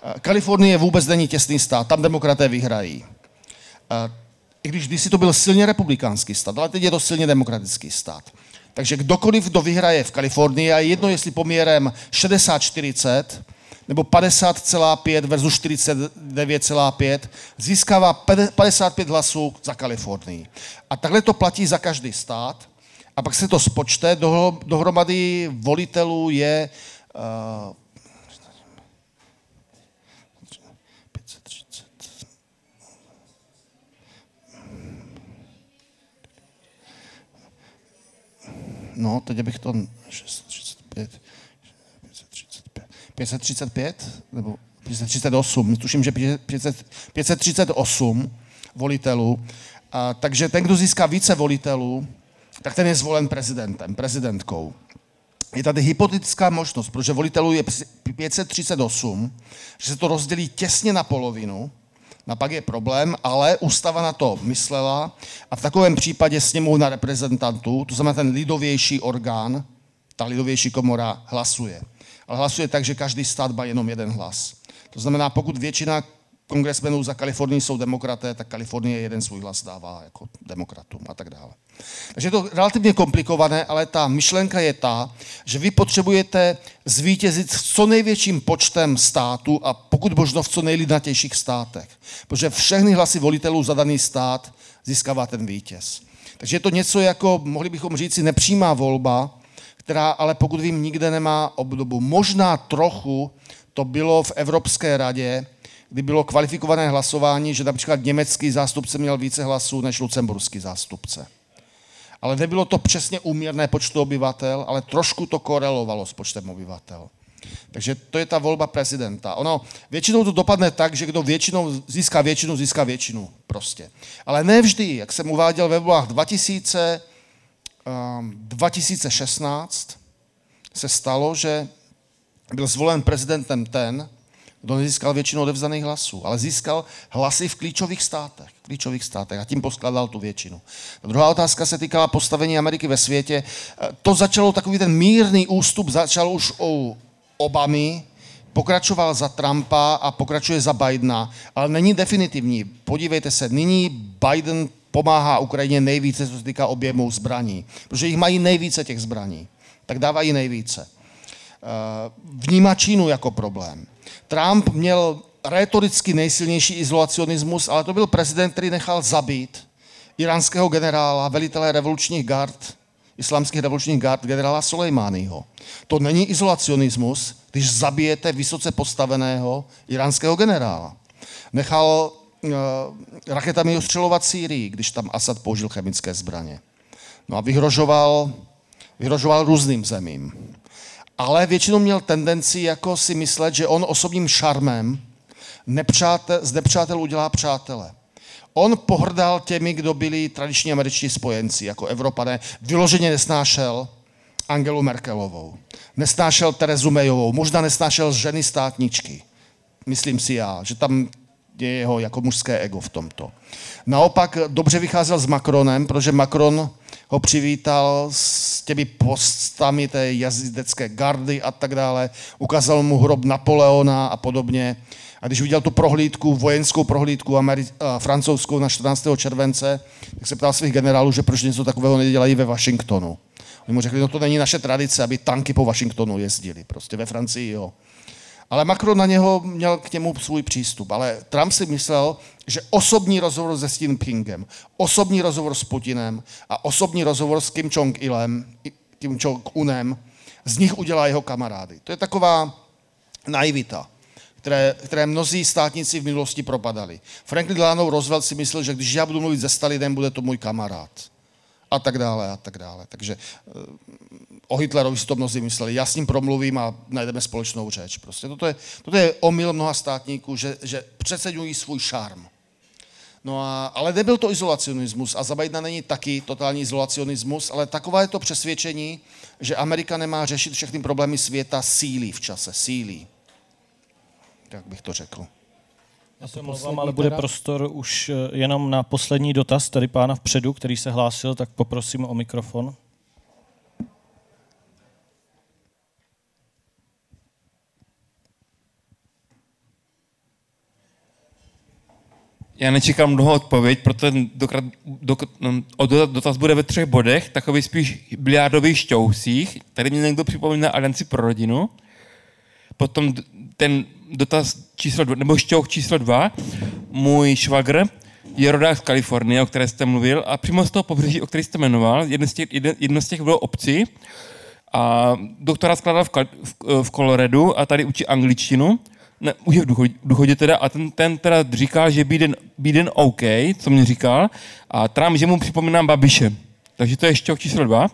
Eh, Kalifornie vůbec není těsný stát, tam demokraté vyhrají. I když kdysi to byl silně republikánský stát, ale teď je to silně demokratický stát. Takže kdokoliv, kdo vyhraje v Kalifornii, a jedno jestli poměrem 60-40, nebo 50,5 versus 49,5, získává 55 hlasů za Kalifornii. A takhle to platí za každý stát. A pak se to spočte, dohromady volitelů je uh, no, teď bych to 635, 535, 535, nebo 538, tuším, že 500, 538 volitelů. A, takže ten, kdo získá více volitelů, tak ten je zvolen prezidentem, prezidentkou. Je tady hypotetická možnost, protože volitelů je 538, že se to rozdělí těsně na polovinu, a pak je problém, ale ústava na to myslela a v takovém případě sněmovna reprezentantů, to znamená ten lidovější orgán, ta lidovější komora hlasuje. Ale hlasuje tak, že každý stát má jenom jeden hlas. To znamená, pokud většina kongresmenů za Kalifornii jsou demokraté, tak Kalifornie jeden svůj hlas dává jako demokratům a tak dále. Takže je to relativně komplikované, ale ta myšlenka je ta, že vy potřebujete zvítězit s co největším počtem států a pokud možno v co nejlidnatějších státech. Protože všechny hlasy volitelů za daný stát získává ten vítěz. Takže je to něco jako, mohli bychom říct, nepřímá volba, která ale pokud vím, nikde nemá obdobu. Možná trochu to bylo v Evropské radě, kdy bylo kvalifikované hlasování, že například německý zástupce měl více hlasů než lucemburský zástupce. Ale nebylo to přesně úměrné počtu obyvatel, ale trošku to korelovalo s počtem obyvatel. Takže to je ta volba prezidenta. Ono většinou to dopadne tak, že kdo většinou získá většinu, získá většinu prostě. Ale ne vždy, jak jsem uváděl ve volbách 2000, um, 2016, se stalo, že byl zvolen prezidentem ten, kdo nezískal většinu odevzdaných hlasů, ale získal hlasy v klíčových státech. Klíčových státech a tím poskladal tu většinu. A druhá otázka se týkala postavení Ameriky ve světě. To začalo takový ten mírný ústup, začal už u Obamy, pokračoval za Trumpa a pokračuje za Bidena, ale není definitivní. Podívejte se, nyní Biden pomáhá Ukrajině nejvíce, co se týká objemu zbraní, protože jich mají nejvíce těch zbraní, tak dávají nejvíce. Vnímá Čínu jako problém. Trump měl retoricky nejsilnější izolacionismus, ale to byl prezident, který nechal zabít iránského generála, velitele revolučních gard, islámských revolučních gard, generála Soleimányho. To není izolacionismus, když zabijete vysoce postaveného iránského generála. Nechal uh, raketami ostřelovat Sýrii, když tam Asad použil chemické zbraně. No a vyhrožoval, vyhrožoval různým zemím ale většinou měl tendenci jako si myslet, že on osobním šarmem nepřátel, z nepřátel udělá přátele. On pohrdal těmi, kdo byli tradiční američtí spojenci, jako Evropané. Vyloženě nesnášel Angelu Merkelovou. Nesnášel Terezu Mayovou, možná nesnášel ženy státničky. Myslím si já, že tam je jeho jako mužské ego v tomto. Naopak dobře vycházel s Macronem, protože Macron ho přivítal s těmi postami té jazdecké gardy a tak dále. Ukázal mu hrob Napoleona a podobně. A když viděl tu prohlídku, vojenskou prohlídku Ameri- a francouzskou na 14. července, tak se ptal svých generálů, že proč něco takového nedělají ve Washingtonu. Oni mu řekli, no to není naše tradice, aby tanky po Washingtonu jezdili. Prostě ve Francii, jo. Ale Macron na něho měl k němu svůj přístup. Ale Trump si myslel, že osobní rozhovor se Xi Jinpingem, osobní rozhovor s Putinem a osobní rozhovor s Kim Jong-ilem, Kim Jong-unem, z nich udělá jeho kamarády. To je taková naivita, které, které mnozí státníci v minulosti propadali. Franklin Delano Roosevelt si myslel, že když já budu mluvit se Stalinem, bude to můj kamarád. A tak dále, a tak dále. Takže o Hitlerovi si to mnozí mysleli, já s ním promluvím a najdeme společnou řeč. Prostě toto je, toto je omyl mnoha státníků, že, že přeceňují svůj šarm. No a, ale nebyl to izolacionismus a za Bidena není taky totální izolacionismus, ale taková je to přesvědčení, že Amerika nemá řešit všechny problémy světa sílí v čase, sílí. Tak bych to řekl.
Já se mluvám, ale bude prostor už eh, jenom na poslední dotaz tady pána vpředu, který se hlásil, tak poprosím o mikrofon.
Já nečekám dlouho odpověď, protože dokrát, dok, no, dotaz bude ve třech bodech, takový spíš biliardových šťousích. Tady mě někdo připomíná Alianci pro rodinu. Potom ten dotaz číslo dva, nebo šťouch číslo dva. Můj švagr je rodák z Kalifornie, o které jste mluvil, a přímo z toho pobřeží, o který jste jmenoval, jedno z těch, jedno z těch bylo obcí, a doktora skládal v, v, v Coloradu a tady učí angličtinu ne, je v důchodě, teda, a ten, ten teda říkal, že Biden, Biden OK, co mě říkal, a Trump, že mu připomínám Babiše. Takže to je šťoch číslo dva.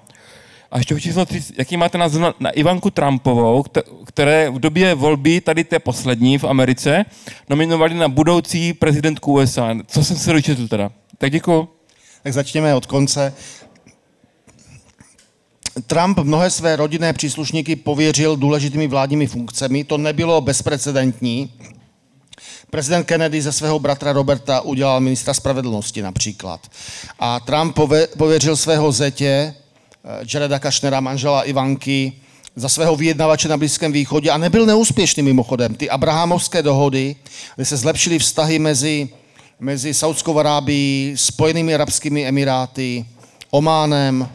A šťoch číslo tři, jaký máte názor na, na Ivanku Trumpovou, které v době volby, tady té poslední v Americe, nominovali na budoucí prezidentku USA. Co jsem se dočetl teda? Tak děkuji.
Tak začněme od konce. Trump mnohé své rodinné příslušníky pověřil důležitými vládními funkcemi. To nebylo bezprecedentní. Prezident Kennedy ze svého bratra Roberta udělal ministra spravedlnosti například. A Trump pověřil svého zetě, eh, Jareda Kašnera, manžela Ivanky, za svého vyjednavače na Blízkém východě a nebyl neúspěšný mimochodem. Ty abrahamovské dohody, kde se zlepšily vztahy mezi, mezi Saudskou Arábií, Spojenými arabskými emiráty, Ománem,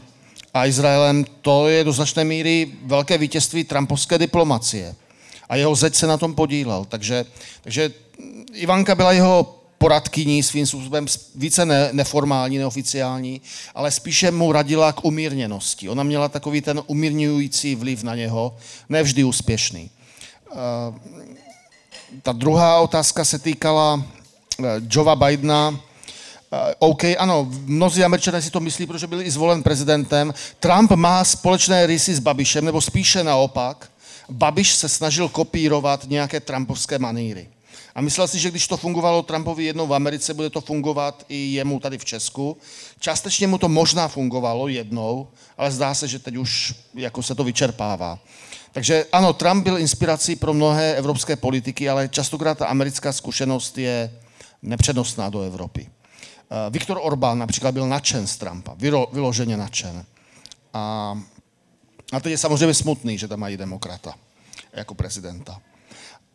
a Izraelem, to je do značné míry velké vítězství trumpovské diplomacie. A jeho zeď se na tom podílel. Takže, takže Ivanka byla jeho poradkyní svým způsobem více ne, neformální, neoficiální, ale spíše mu radila k umírněnosti. Ona měla takový ten umírňující vliv na něho, nevždy úspěšný. Uh, ta druhá otázka se týkala uh, Jova Bidena, Eh, OK, ano, mnozí američané si to myslí, protože byl i zvolen prezidentem. Trump má společné rysy s Babišem, nebo spíše naopak. Babiš se snažil kopírovat nějaké trumpovské maníry. A myslel si, že když to fungovalo Trumpovi jednou v Americe, bude to fungovat i jemu tady v Česku. Částečně mu to možná fungovalo jednou, ale zdá se, že teď už jako se to vyčerpává. Takže ano, Trump byl inspirací pro mnohé evropské politiky, ale častokrát ta americká zkušenost je nepřenosná do Evropy. Eh, Viktor Orbán například byl nadšen z Trumpa, vylo, vyloženě nadšen. A, a teď je samozřejmě smutný, že tam mají demokrata jako prezidenta.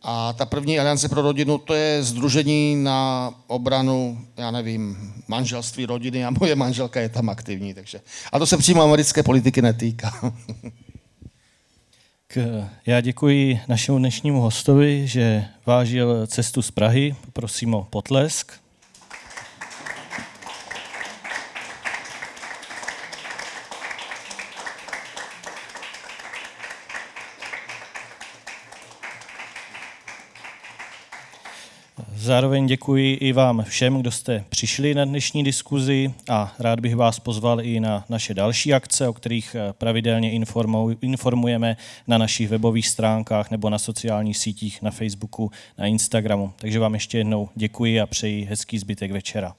A ta první aliance pro rodinu, to je združení na obranu, já nevím, manželství rodiny a moje manželka je tam aktivní. Takže. A to se přímo americké politiky netýká.
K, já děkuji našemu dnešnímu hostovi, že vážil cestu z Prahy. Prosím o potlesk. Zároveň děkuji i vám všem, kdo jste přišli na dnešní diskuzi a rád bych vás pozval i na naše další akce, o kterých eh, pravidelně informujeme na našich webových stránkách nebo na sociálních sítích, na Facebooku, na Instagramu. Takže vám ještě jednou děkuji a přeji hezký zbytek večera.